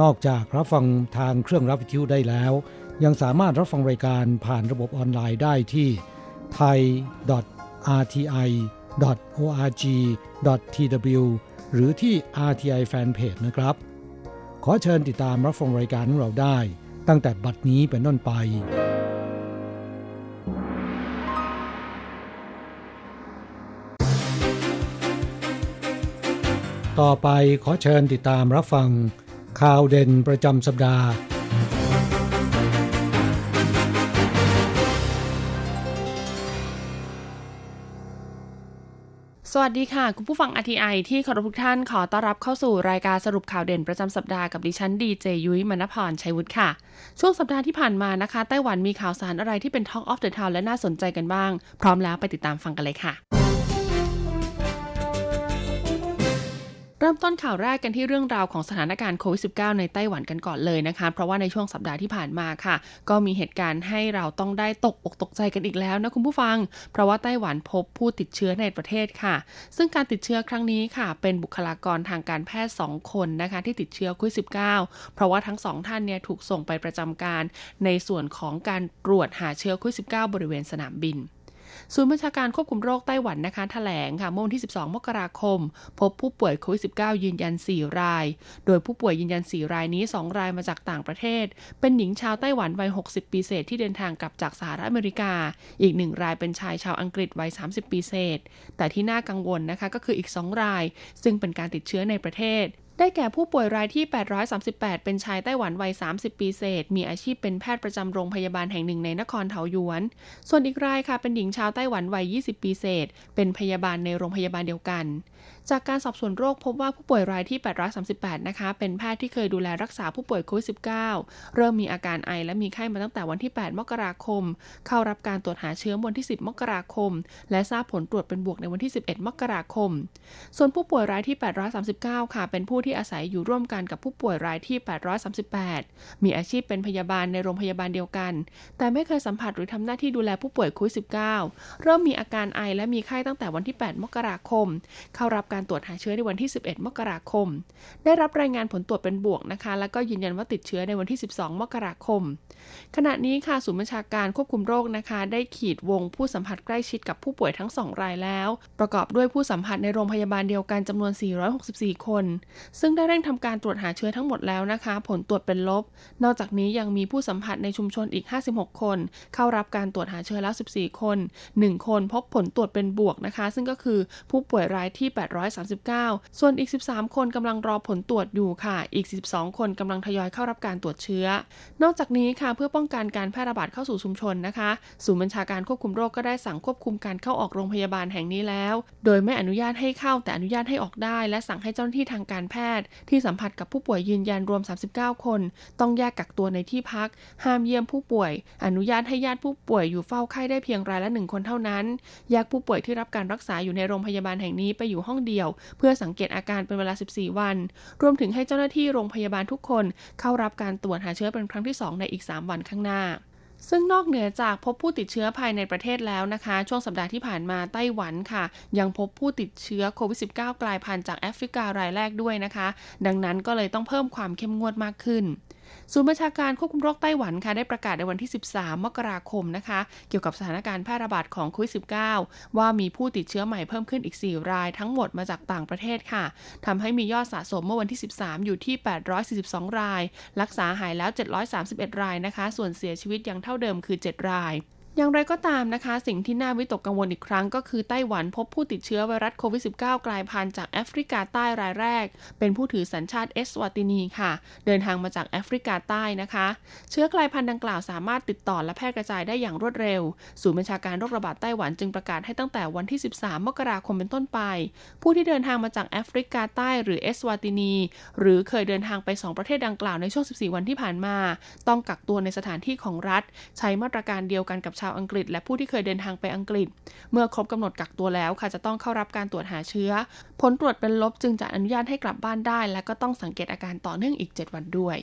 นอกจากรับฟังทางเครื่องรับวิทยุได้แล้ว ยังสามารถรับฟังรายการผ่านระบบออนไลน์ได้ที่ thai.rti.org.tw หรือที่ RTI Fanpage นะครับ ขอเชิญติดตามรับฟังรายการของเราได้ ตั้งแต่บัดนี้เป็นต้นไปต่อไปขอเชิญติดตามรับฟัง ข่าวเด่นประจำสัปดาห์ สวัสดีค่ะ คุณผู้ฟัง RTI ที่เคารพทุกท่านขอต้อนรับเข้าสู่รายการสรุปข่าวเด่นประจำสัปดาห์กับดิฉันดีเจยุ้ยมณพรชัยวุฒิค่ะ ช่วงสัปดาห์ที่ผ่านมานะคะ ไต้หวันมีข่าวสารอะไรที่เป็น Talk of the Town และน่าสนใจกันบ้าง พร้อมแล้วไปติดตามฟังกันเลยค่ะ เริ่มต้นข่าวแรกกันที่เรื่องราวของสถานการณ์โควิด -19 ในไต้หวันกันก่อนเลยนะคะ เพราะว่าในช่วงสัปดาห์ที่ผ่านมาค่ะ ก็มีเหตุการณ์ให้เราต้องได้ตกอกตกใจกันอีกแล้วนะคุณผู้ฟัง เพราะว่าไต้หวันพบผู้ติดเชื้อในประเทศค่ะ ซึ่งการติดเชื้อครั้งนี้ค่ะ เป็นบุคลากรทางการแพทย์ 2 คนนะคะที่ติดเชื้อโควิด -19 เพราะว่าทั้งสองท่านเนี่ยถูกส่งไปประจำการ ในส่วนของการตรวจหาเชื้อโควิด -19 บริเวณสนามบิน ศูนย์บัญชาการควบคุมโรคไต้หวันนะคะแถลงค่ะเมื่อวันที่ 12 มกราคม พบผู้ป่วยโควิด -19 ยืนยัน 4 ราย โดยผู้ป่วยยืนยัน 4 รายนี้ 2 รายมาจากต่างประเทศ เป็นหญิงชาวไต้หวันวัย 60 ปีเศษที่เดินทางกลับจากสหรัฐอเมริกา อีก 1 รายเป็นชายชาวอังกฤษวัย 30 ปีเศษ แต่ที่น่ากังวลนะคะก็คืออีก 2 ราย ซึ่งเป็นการติดเชื้อในประเทศได้แก่ผู้ป่วยรายที่ 838 เป็นชายไต้หวันวัย 30 ปีเศษ มีอาชีพเป็นแพทย์ประจำโรงพยาบาลแห่งหนึ่งในนครเทาหยวน ส่วนอีกรายค่ะเป็นหญิงชาวไต้หวันวัย 20 ปีเศษ เป็นพยาบาลในโรงพยาบาลเดียวกันจากการสอบสวนโรคพบว่าผู้ป่วยรายที่ 838 นะคะ เป็นแพทย์ที่เคยดูแลรักษาผู้ป่วยโควิด -19 เริ่มมีอาการไอและมีไข้มาตั้งแต่วันที่ 8 มกราคม เข้ารับการตรวจหาเชื้อวันที่ 10 มกราคม และทราบผลตรวจเป็นบวกในวันที่ 11 มกราคม ส่วนผู้ป่วยรายที่ 839 ค่ะ เป็นผู้ที่อาศัยอยู่ร่วมกันกับผู้ป่วยรายที่ 838 มีอาชีพเป็นพยาบาลในโรงพยาบาลเดียวกัน แต่ไม่เคยสัมผัสหรือทำหน้าที่ดูแลผู้ป่วยโควิด -19 เริ่มมีอาการไอและมีไข้ตั้งแต่วันที่ 8 มกราคม เข้ารับการตรวจหาเชื้อในวันที่ 11 มกราคม ได้รับรายงานผลตรวจเป็นบวกนะคะ แล้วก็ยืนยันว่าติดเชื้อในวันที่ 12 มกราคม ขณะนี้ค่ะศูนย์บัญชาการควบคุมโรคนะคะ ได้ขีดวงผู้สัมผัสใกล้ชิดกับผู้ป่วยทั้ง 2 รายแล้ว ประกอบด้วยผู้สัมผัสในโรงพยาบาลเดียวกันจำนวน 464 คน ซึ่งได้เร่งทำการตรวจหาเชื้อทั้งหมดแล้วนะคะ ผลตรวจเป็นลบ นอกจากนี้ยังมีผู้สัมผัสในชุมชนอีก 56 คน เข้ารับการตรวจหาเชื้อแล้ว 14 คน 1 คนพบผลตรวจเป็นบวกนะคะ ซึ่งก็คือผู้ป่วยรายที่839 ส่วนอีก 13 คนกำลังรอผลตรวจอยู่ค่ะ อีก 12 คนกำลังทยอยเข้ารับการตรวจเชื้อ นอกจากนี้ค่ะเพื่อป้องกันการแพร่ระบาดเข้าสู่ชุมชนนะคะศูนย์บัญชาการควบคุมโรคก็ได้สั่งควบคุมการเข้าออกโรงพยาบาลแห่งนี้แล้ว โดยไม่อนุญาตให้เข้าแต่อนุญาตให้ออกได้ และสั่งให้เจ้าหน้าที่ทางการแพทย์ ที่สัมผัสกับผู้ป่วยยืนยันรวม 39 คน ต้องแยกกักตัวในที่พัก ห้ามเยี่ยมผู้ป่วย อนุญาตให้ญาติผู้ป่วยอยู่เฝ้าไข้ได้เพียงรายละหนึ่งคนเท่านั้นแยกผู้ป่วยที่รับการรักษาอยู่ในโรงพยาบาลแห่งนี้ไปอยู่ห้องเดียว เพื่อสังเกตอาการเป็นเวลา 14 วัน รวมถึงให้เจ้าหน้าที่โรงพยาบาลทุกคน เข้ารับการตรวจหาเชื้อเป็นครั้งที่ 2 ในอีก 3 วันข้างหน้าซึ่งนอกเหนือจากพบผู้ติดเชื้อภายในประเทศแล้วนะคะ ช่วงสัปดาห์ที่ผ่านมาไต้หวันค่ะ ยังพบผู้ติดเชื้อโควิด -19 กลายพันธุ์จากแอฟริการายแรกด้วยนะคะ ดังนั้นก็เลยต้องเพิ่มความเข้มงวดมากขึ้น ศูนย์บัญชาการควบคุมโรคไต้หวันค่ะได้ประกาศในวันที่ 13 มกราคมนะคะ เกี่ยวกับสถานการณ์แพร่ระบาดของโควิด -19 ว่ามีผู้ติดเชื้อใหม่เพิ่มขึ้นอีก 4 รายทั้งหมดมาจากต่างประเทศค่ะทำให้มียอดสะสมเมื่อวันที่ 13 อยู่ที่ 842 ราย รักษาหายแล้ว 731 รายนะคะ ส่วนเสียชีวิตยังเท่าเดิมคือ 7 ราย อย่างไรก็ตามนะคะ สิ่งที่น่าวิตกกังวลอีกครั้งก็คือไต้หวันพบผู้ติดเชื้อไวรัสโควิด -19 กลายพันธุ์จากแอฟริกาใต้รายแรก เป็นผู้ถือสัญชาติเอสวาตินีค่ะ เดินทางมาจากแอฟริกาใต้นะคะ เชื้อกลายพันธุ์ดังกล่าวสามารถติดต่อและแพร่กระจายได้อย่างรวดเร็ว ศูนย์บัญชาการโรคระบาดไต้หวันจึงประกาศให้ตั้งแต่วันที่ 13 มกราคมเป็นต้นไป ผู้ที่เดินทางมาจากแอฟริกาใต้หรือเอสวาตินี หรือเคยเดินทางไป 2 ประเทศดังกล่าวในช่วง 14 วันที่ผ่านมา ต้องกักตัวในสถานที่ของรัฐ ใช้มาตรการเดียวกันกับชาวอังกฤษ และผู้ที่เคยเดินทางไปอังกฤษ เมื่อครบกำหนดกักตัวแล้วค่ะ จะต้องเข้ารับการตรวจหาเชื้อ ผลตรวจเป็นลบจึงจะอนุญาตให้กลับบ้านได้ และก็ต้องสังเกตอาการต่อเนื่องอีก 7 วันด้วย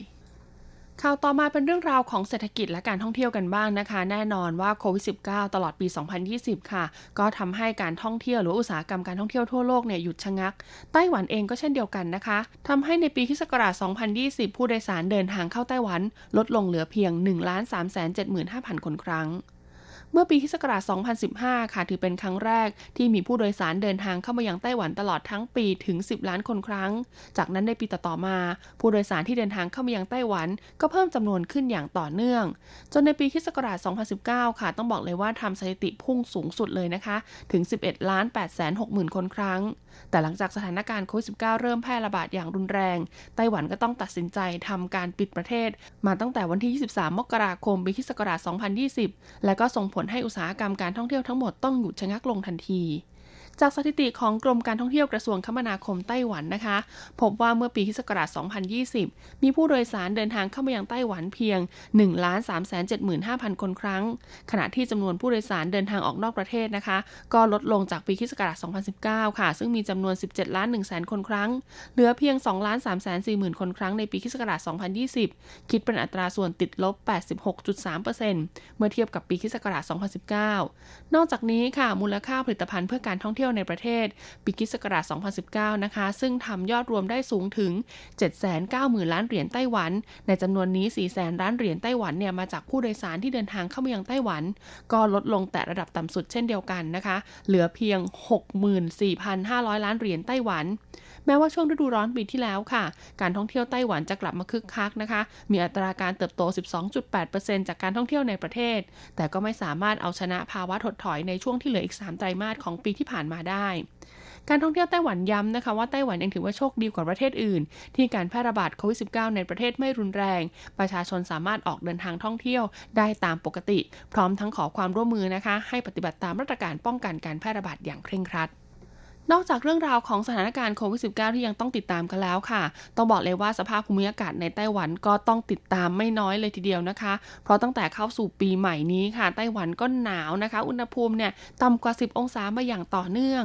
ข่าวต่อมาเป็นเรื่องราวของเศรษฐกิจและการท่องเที่ยวกันบ้างนะคะ แน่นอนว่าโควิด -19 ตลอดปี 2020 ค่ะ ก็ทำให้การท่องเที่ยวหรืออุตสาหกรรมการท่องเที่ยวทั่วโลกเนี่ยหยุดชะงัก ไต้หวันเองก็เช่นเดียวกันนะคะทำให้ในปีคศ2020 ผู้โดยสารเดินทางเข้าไต้หวัน ลดลงเหลือเพียง 1 3 7 5 0 0 0 คนครั้ง เมื่อปีคศ2015 ค่ะ ถือเป็นครั้งแรกที่มีผู้โดยสารเดินทางเข้ามายังไต้หวันตลอดทั้งปีถึง 10 ล้านคนครั้ง จากนั้นในปีต่อๆมา ผู้โดยสารที่เดินทางเข้ามายังไต้หวัน ก็เพิ่มจำนวนขึ้นอย่างต่อเนื่อง จนในปีคศ2019 ค่ะ ต้องบอกเลยว่าทำสถิติพุ่งสูงสุดเลยนะคะ ถึง 11 ล้าน8 6 0 0 0 0 คนครั้ง แต่หลังจากสถานการณ์โควิด -19 เริ่มแพร่ระบาดอย่างรุนแรง ไต้หวันก็ต้องตัดสินใจทำการปิดประเทศ มาตั้งแต่วันที่ 23 มกราคมปีคศ2020 และก็ส่งผลให้อุตสาหกรรมการท่องเที่ยวทั้งหมดต้องหยุดชะงักลงทันที จากสถิติของกรมการท่องเที่ยวกระทรวงคมนาคมไต้หวันนะคะ พบว่าเมื่อปีคศ2020 มีผู้โดยสารเดินทางเข้ามายังไต้หวันเพียง 1 3 7 5 0 0 0 คนครั้ง ขณะที่จำนวนผู้โดยสารเดินทางออกนอกประเทศนะคะ ก็ลดลงจากปีคศ2019 ค่ะ ซึ่งมีจำนวน 17ล้าน1แสนคนครั้ง เหลือเพียง2ล้าน3แสน4หมื่นคนครั้งในปีคศ2020 คิดเป็นอัตราส่วนติดลบ 86.3%เมื่อเทียบกับปีคศ2019 นอกจากนี้ค่ะมูลค่าผลิตภัณฑ์เพื่อการท่องเที่ยวยวในประเทศ ปีกิศักราช 2019 นะคะ ซึ่งทำยอดรวมได้สูงถึง 790,000 ล้านเหรียญไต้หวัน ในจำนวนนี้ 400,000 ล้านเหรียญไต้หวันเนี่ยมาจากผู้โดยสารที่เดินทางเข้ามายังไต้หวัน ก็ลดลงแต่ระดับต่ำสุดเช่นเดียวกันนะคะ เหลือเพียง 64,500 ล้านเหรียญไต้หวัน แม้ว่าช่วงฤดูร้อนปีที่แล้วค่ะ การท่องเที่ยวไต้หวันจะกลับมาคึกคักนะคะ มีอัตราการเติบโต 12.8%จากการท่องเที่ยวในประเทศ แต่ก็ไม่สามารถเอาชนะภาวะถดถอยในช่วงที่เหลืออีก 3 ไตรมาสของปีที่ผ่านมาได้การท่องเที่ยวไต้หวันย้ำนะคะว่าไต้หวันยังถือว่าโชคดีกว่าประเทศอื่น ที่การแพร่ระบาดโควิด -19 ในประเทศไม่รุนแรง ประชาชนสามารถออกเดินทางท่องเที่ยวได้ตามปกติ พร้อมทั้งขอความร่วมมือนะคะ ให้ปฏิบัติตามมาตรการป้องกันการแพร่ระบาดอย่างเคร่งครัด นอกจากเรื่องราวของสถานการณ์โควิด -19 ที่ยังต้องติดตามกันแล้วค่ะ ต้องบอกเลยว่าสภาพภูมิอากาศในไต้หวันก็ต้องติดตามไม่น้อยเลยทีเดียวนะคะ เพราะตั้งแต่เข้าสู่ปีใหม่นี้ค่ะ ไต้หวันก็หนาวนะคะ อุณหภูมิเนี่ยต่ำกว่า 10 องศามาอย่างต่อเนื่อง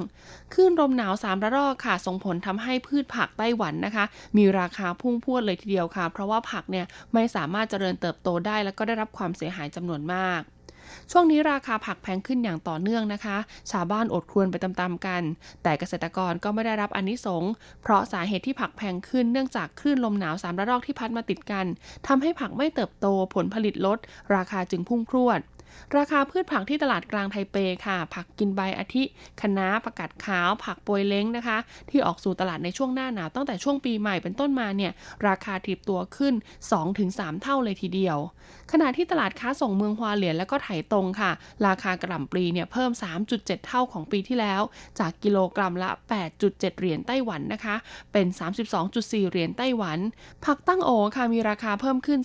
คลื่นลมหนาวสามระลอกค่ะ ส่งผลทำให้พืชผักไต้หวันนะคะ มีราคาพุ่งพวดเลยทีเดียวค่ะ เพราะว่าผักเนี่ยไม่สามารถเจริญเติบโตได้ แล้วก็ได้รับความเสียหายจำนวนมาก ช่วงนี้ราคาผักแพงขึ้นอย่างต่อเนื่องนะคะ ชาวบ้านอดครวนไปตามๆกัน แต่เกษตรกรก็ไม่ได้รับอนนิสงเพราะสาเหตุที่ผักแพงขึ้นเนื่องจากคลื่นลมหนาวสามระลอกที่พัดมาติดกันทำให้ผักไม่เติบโตผลผลิตลด ราคาจึงพุ่งพรวด ราคาพืชผักที่ตลาดกลางไทเปค่ะ ผักกินใบอาทิคะน้าผักกาดขาว ผักโปยเล้งนะคะ ที่ออกสู่ตลาดในช่วงหน้าหนาวตั้งแต่ช่วงปีใหม่เป็นต้นมาเนี่ย ราคาถีบตัวขึ้น 2-3 เท่าเลยทีเดียว ขณะที่ตลาดค้าส่งเมืองฮวาเหลียนและก็ไถตรงค่ะ ราคากระหล่ำปลีเนี่ยเพิ่ม 3.7 เท่าของปีที่แล้ว จากกิโลกรัมละ 8.7 เหรียญไต้หวันนะคะ เป็น 32.4 เหรียญไต้หวัน ผักตั้งโอค่ะมีราคาเพิ่มขึ้น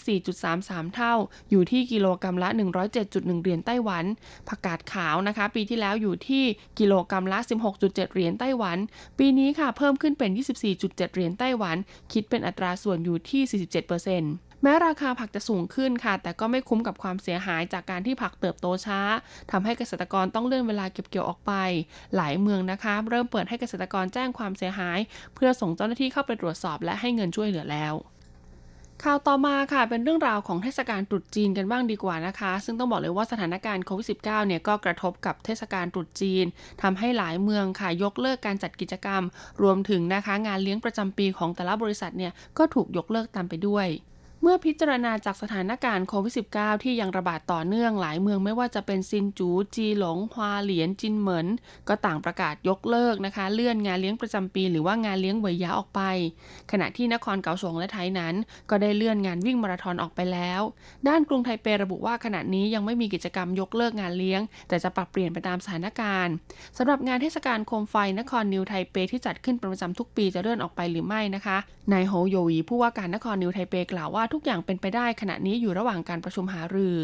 4.33 เท่า อยู่ที่กิโลกรัมละ 107.1เหรียญไต้หวัน ผักกาดขาวนะคะ ปีที่แล้วอยู่ที่กิโลกรัมละ 16.7 เหรียญไต้หวัน ปีนี้ค่ะเพิ่มขึ้นเป็น 24.7 เหรียญไต้หวัน คิดเป็นอัตราส่วนอยู่ที่ 47%แม้ราคาผักจะสูงขึ้นค่ะ แต่ก็ไม่คุ้มกับความเสียหายจากการที่ผักเติบโตช้าทำให้เกษตรกรต้องเลื่อนเวลาเก็บเกี่ยวออกไป หลายเมืองนะคะ เริ่มเปิดให้เกษตรกรแจ้งความเสียหาย เพื่อส่งเจ้าหน้าที่เข้าไปตรวจสอบและให้เงินช่วยเหลือแล้ว ข่าวต่อมาค่ะเป็นเรื่องราวของเทศกาลตรุษจีนกันบ้างดีกว่านะคะ ซึ่งต้องบอกเลยว่าสถานการณ์โควิด -19 เนี่ยก็กระทบกับเทศกาลตรุษจีนทำให้หลายเมืองค่ะยกเลิกการจัดกิจกรรม รวมถึงนะคะ งานเลี้ยงประจำปีของแต่ละบริษัทเนี่ยก็ถูกยกเลิกตามไปด้วย เมื่อพิจารณาจากสถานการณ์โควิด -19 ที่ยังระบาดต่อเนื่องหลายเมืองไม่ว่าจะเป็นซินจูจีหลงฮวาเหลียนจินเหมินก็ต่างประกาศยกเลิกนะคะ เลื่อนงานเลี้ยงประจำปี หรือว่างานเลี้ยงเวยยาออกไป ขณะที่นครเกาสงและไทยนั้น ก็ได้เลื่อนงานวิ่งมาราธอนออกไปแล้ว ด้านกรุงไทเประบุว่าขณะนี้ยังไม่มีกิจกรรมยกเลิกงานเลี้ยง แต่จะปรับเปลี่ยนไปตามสถานการณ์สำหรับงานเทศกาลโคมไฟนครนิวไทเปที่จัดขึ้นเป็นประจำทุกปีจะเลื่อนออกไปหรือไม่นะคะนายโฮโยวีผู้ว่าการนครนิวไทเปกล่าวว่าทุกอย่างเป็นไปได้ขณะนี้อยู่ระหว่างการประชุมหารือ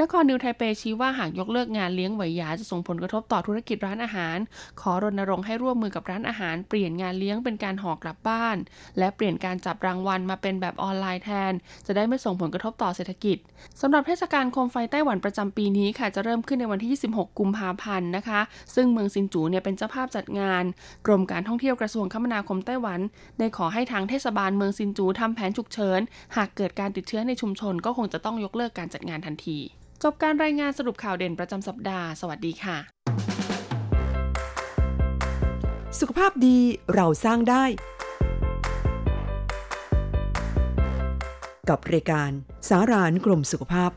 นครนิวไทเปชี้ว่าหากยกเลิกงานเลี้ยงไหวยาจะส่งผลกระทบต่อธุรกิจร้านอาหาร ขอรณรงค์ให้ร่วมมือกับร้านอาหาร เปลี่ยนงานเลี้ยงเป็นการห่อกลับบ้าน และเปลี่ยนการจับรางวัลมาเป็นแบบออนไลน์แทน จะได้ไม่ส่งผลกระทบต่อเศรษฐกิจสำหรับเทศกาลโคมไฟไต้หวันประจำปีนี้ค่ะจะเริ่มขึ้นในวันที่ 26 กุมภาพันธ์นะคะ ซึ่งเมืองซินจูเนี่ยเป็นเจ้าภาพจัดงาน กรมการท่องเที่ยวกระทรวงคมนาคมไต้หวัน ได้ขอให้ทางเทศบาลเมืองซินจูทำแผนฉุกเฉินหากเกิดการติดเชื้อในชุมชน ก็คงจะต้องยกเลิกการจัดงานทันที จบการรายงานสรุปข่าวเด่นประจำสัปดาห์ สวัสดีค่ะ สุขภาพดีเราสร้างได้ กับรายการสารานกรมสุขภาพ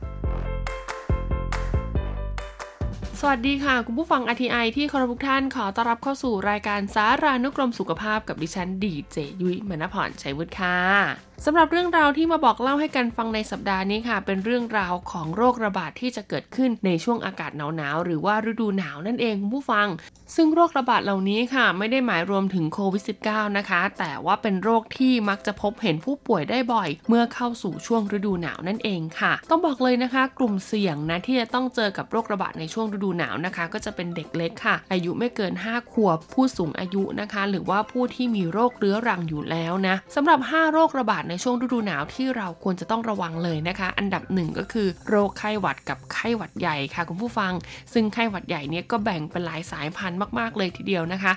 สวัสดีค่ะ คุณผู้ฟัง RTI ที่เคารพทุกท่านขอต้อนรับเข้าสู่รายการสารานุกรมสุขภาพกับดิฉันดีเจยุ้ยมณพรชัยวุฒิค่ะ สำหรับเรื่องราวที่มาบอกเล่าให้กันฟังในสัปดาห์นี้ค่ะ เป็นเรื่องราวของโรคระบาดที่จะเกิดขึ้นในช่วงอากาศหนาวๆหรือว่าฤดูหนาวนั่นเองคุณผู้ฟัง ซึ่งโรคระบาดเหล่านี้ค่ะ ไม่ได้หมายรวมถึงโควิด -19 นะคะ แต่ว่าเป็นโรคที่มักจะพบเห็นผู้ป่วยได้บ่อย เมื่อเข้าสู่ช่วงฤดูหนาวนั่นเองค่ะ ต้องบอกเลยนะคะ กลุ่มเสี่ยงนะที่จะต้องเจอกับโรคระบาดในช่วงฤดูหนาวนะคะ ก็จะเป็นเด็กเล็กค่ะ อายุไม่เกิน 5 ขวบ ผู้สูงอายุนะคะ หรือว่าผู้ที่มีโรคเรื้อรังอยู่แล้วนะสำหรับ 5 โรคระบาดในช่วงฤดูหนาวที่เราควรจะต้องระวังเลยนะคะ อันดับหนึ่งก็คือโรคไข้หวัดกับไข้หวัดใหญ่ค่ะคุณผู้ฟัง ซึ่งไข้หวัดใหญ่เนี่ยก็แบ่งเป็นหลายสายพันธุ์มากๆเลยทีเดียวนะคะ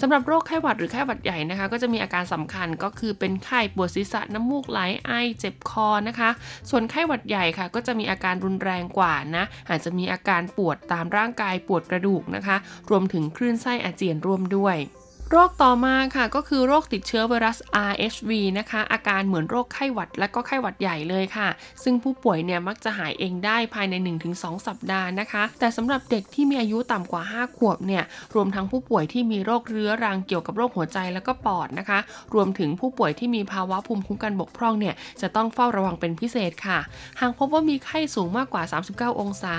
สำหรับโรคไข้หวัดหรือไข้หวัดใหญ่นะคะ ก็จะมีอาการสำคัญก็คือเป็นไข้ปวดศีรษะน้ำมูกไหลไอเจ็บคอนะคะ ส่วนไข้หวัดใหญ่ค่ะ ก็จะมีอาการรุนแรงกว่านะอาจจะมีอาการปวดตามร่างกายปวดกระดูกนะคะ รวมถึงคลื่นไส้อาเจียนร่วมด้วย โรคต่อมาค่ะก็คือโรคติดเชื้อไวรัส RHV นะคะ อาการเหมือนโรคไข้หวัดและก็ไข้หวัดใหญ่เลยค่ะ ซึ่งผู้ป่วยเนี่ยมักจะหายเองได้ภายใน 1-2 สัปดาห์นะคะ แต่สำหรับเด็กที่มีอายุต่ำกว่า 5 ขวบเนี่ยรวมทั้งผู้ป่วยที่มีโรคเรื้อรังเกี่ยวกับโรคหัวใจแล้วก็ปอดนะคะ รวมถึงผู้ป่วยที่มีภาวะภูมิคุ้มกันบกพร่องเนี่ยจะต้องเฝ้าระวังเป็นพิเศษค่ะ หากพบว่ามีไข้สูงมากกว่า 39 องศา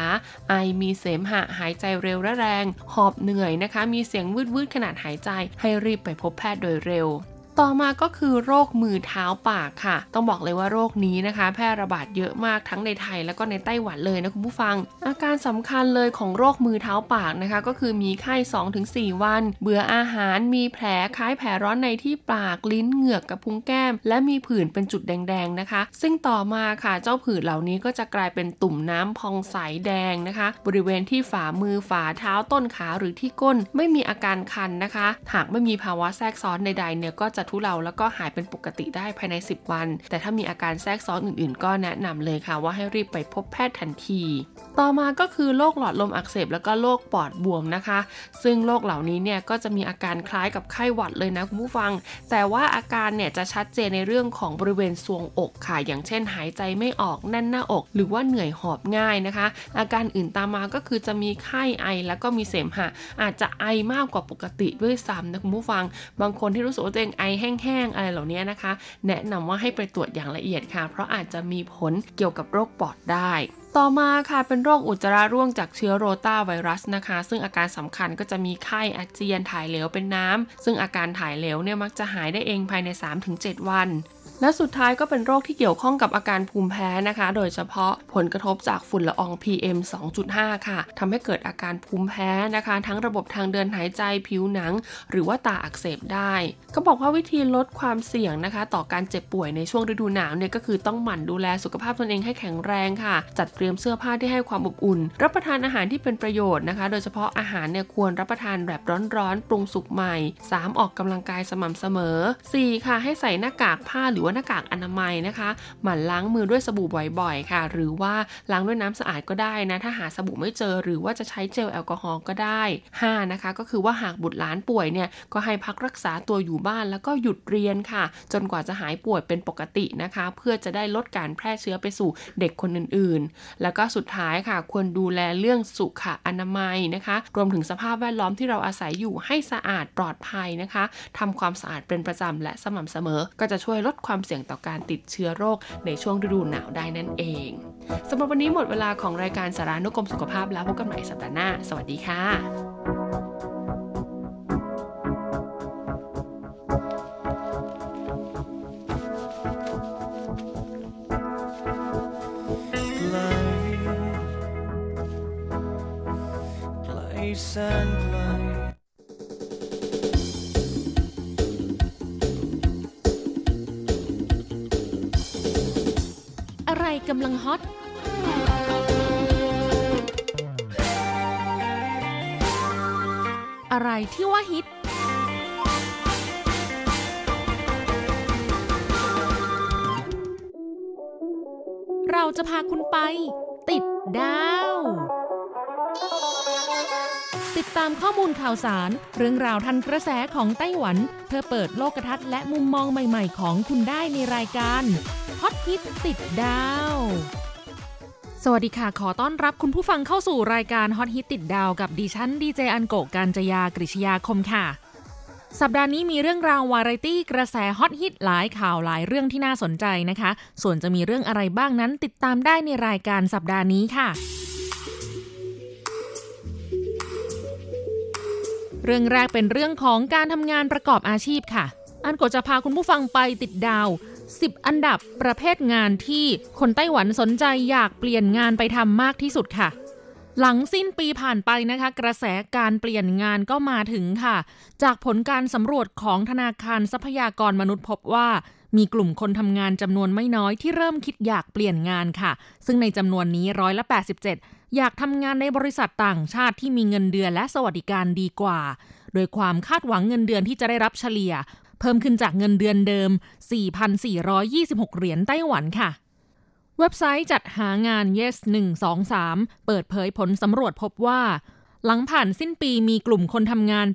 ไอมีเสมหะหายใจเร็วและแรง หอบเหนื่อยนะคะ มีเสียงวืดๆขนาดหายใจให้รีบไปพบแพทย์โดยเร็ว ต่อมาก็คือโรคมือเท้าปากค่ะ ต้องบอกเลยว่าโรคนี้นะคะ แพร่ระบาดเยอะมากทั้งในไทยแล้วก็ในไต้หวันเลยนะคุณผู้ฟัง อาการสำคัญเลยของโรคมือเท้าปากนะคะ ก็คือมีไข้ 2-4 วัน เบื่ออาหารมีแผลคล้ายแผลร้อนในที่ปากลิ้นเหงือกกับพุ้งแก้ม และมีผื่นเป็นจุดแดงๆนะคะ ซึ่งต่อมาค่ะเจ้าผื่นเหล่านี้ก็จะกลายเป็นตุ่มน้ำพองใสแดงนะคะ บริเวณที่ฝ่ามือฝ่าเท้าต้นขาหรือที่ก้น ไม่มีอาการคันนะคะ หากไม่มีภาวะแทรกซ้อนใดๆเนี่ยก็จะทุเลาแล้วก็หายเป็นปกติได้ภายใน 10 วัน แต่ถ้ามีอาการแทรกซ้อนอื่นๆ ก็แนะนำเลยค่ะว่าให้รีบไปพบแพทย์ทันที ต่อมาก็คือโรคหลอดลมอักเสบแล้วก็โรคปอดบวมนะคะ ซึ่งโรคเหล่านี้เนี่ยก็จะมีอาการคล้ายกับไข้หวัดเลยนะคุณผู้ฟัง แต่ว่าอาการเนี่ยจะชัดเจนในเรื่องของบริเวณทรวงอกค่ะ อย่างเช่น หายใจไม่ออกแน่นหน้าอก หรือว่าเหนื่อยหอบง่ายนะคะ อาการอื่นตามมาก็คือจะมีไข้ไอแล้วก็มีเสมหะ อาจจะไอมากกว่าปกติด้วยซ้ำนะคุณผู้ฟัง บางคนที่รู้สึกว่าตัวเองไอแห้งๆอะไรเหล่านี้นะคะ แนะนำว่าให้ไปตรวจอย่างละเอียดค่ะ เพราะอาจจะมีผลเกี่ยวกับโรคปอดได้ต่อมาค่ะเป็นโรคอุจจาระร่วงจากเชื้อโรตาไวรัสนะคะ ซึ่งอาการสำคัญก็จะมีไข้อาเจียนถ่ายเหลวเป็นน้ำซึ่งอาการถ่ายเหลวเนี่ยมักจะหายได้เองภายใน 3-7 วัน และสุดท้ายก็เป็นโรคที่เกี่ยวข้องกับอาการภูมิแพ้นะคะ โดยเฉพาะผลกระทบจากฝุ่นละออง PM 2.5 ค่ะทำให้เกิดอาการภูมิแพ้นะคะ ทั้งระบบทางเดินหายใจผิวหนัง หรือว่าตาอักเสบได้ก็บอกว่าวิธีลดความเสี่ยงนะคะ ต่อการเจ็บป่วยในช่วงฤดูหนาวเนี่ยก็คือต้องหมั่นดูแลสุขภาพตนเองให้แข็งแรงค่ะ จัดเตรียมเสื้อผ้าที่ให้ความอบอุ่น รับประทานอาหารที่เป็นประโยชน์นะคะ โดยเฉพาะอาหารเนี่ยควรรับประทานแบบร้อนๆปรุงสุกใหม่ 3 ออกกำลังกายสม่ำเสมอ 4 ค่ะให้ใส่หน้ากากผ้าหรือว่าหน้ากากอนามัยนะคะหมั่นล้างมือด้วยสบู่บ่อยๆ ค่ะ หรือว่าล้างด้วยน้ำสะอาดก็ได้นะ ถ้าหาสบู่ไม่เจอหรือว่าจะใช้เจลแอลกอฮอล์ก็ได้ 5 นะคะ ก็คือว่าหากบุตรหลานป่วยเนี่ยก็ให้พักรักษาตัวอยู่บ้านแล้วก็หยุดเรียนค่ะ จนกว่าจะหายป่วยเป็นปกตินะคะ เพื่อจะได้ลดการแพร่เชื้อไปสู่เด็กคนอื่นๆ แล้วก็สุดท้ายค่ะ ควรดูแลเรื่องสุขอนามัยนะคะ รวมถึงสภาพแวดล้อมที่เราอาศัยอยู่ให้สะอาดปลอดภัยนะคะทำความสะอาดเป็นประจำและสม่ำเสมอ ก็จะช่วยลดความความเสี่ยงต่อการติดเชื้อโรคในช่วงฤดูหนาวได้นั่นเองสำหรับวันนี้หมดเวลาของรายการสารานุกรมสุขภาพแล้วพบกันใหม่สัปดาห์หน้า สวัสดีค่ะแสนไกล อะไรกำลังฮอตอะไรที่ว่าฮิต เราจะพาคุณไป ติดดาว ติดตามข้อมูลข่าวสาร เรื่องราวทันกระแสของไต้หวัน เพื่อเปิดโลกทัศน์และมุมมองใหม่ ๆ ของคุณได้ในรายการ ฮอตฮิตติดดาว สวัสดีค่ะ ขอต้อนรับคุณผู้ฟังเข้าสู่รายการฮอตฮิตติดดาวกับดิฉันดีเจอันโกการจยากริชยาคมค่ะ สัปดาห์นี้มีเรื่องราววาไรตี้กระแสฮอตฮิตหลายข่าวหลายเรื่องที่น่าสนใจนะคะ ส่วนจะมีเรื่องอะไรบ้างนั้นติดตามได้ในรายการสัปดาห์นี้ค่ะเรื่องแรกเป็นเรื่องของการทำงานประกอบอาชีพค่ะ อันโกะจะพาคุณผู้ฟังไปติดดาว 10 อันดับประเภทงานที่คนไต้หวันสนใจอยากเปลี่ยนงานไปทำมากที่สุดค่ะ หลังสิ้นปีผ่านไปนะคะ กระแสการเปลี่ยนงานก็มาถึงค่ะ จากผลการสำรวจของธนาคารทรัพยากรมนุษย์พบว่ามีกลุ่มคนทำงานจำนวนไม่น้อยที่เริ่มคิดอยากเปลี่ยนงานค่ะ ซึ่งในจำนวนนี้ร้อยละ87 อยากทำงานในบริษัทต่างชาติที่มีเงินเดือนและสวัสดิการดีกว่า โดยความคาดหวังเงินเดือนที่จะได้รับเฉลี่ย เพิ่มขึ้นจากเงินเดือนเดิม 4,426 เหรียญไต้หวันค่ะ เว็บไซต์จัดหางาน Yes 123 เปิดเผยผลสำรวจพบว่า หลังผ่านสิ้นปีมีกลุ่มคนทำงาน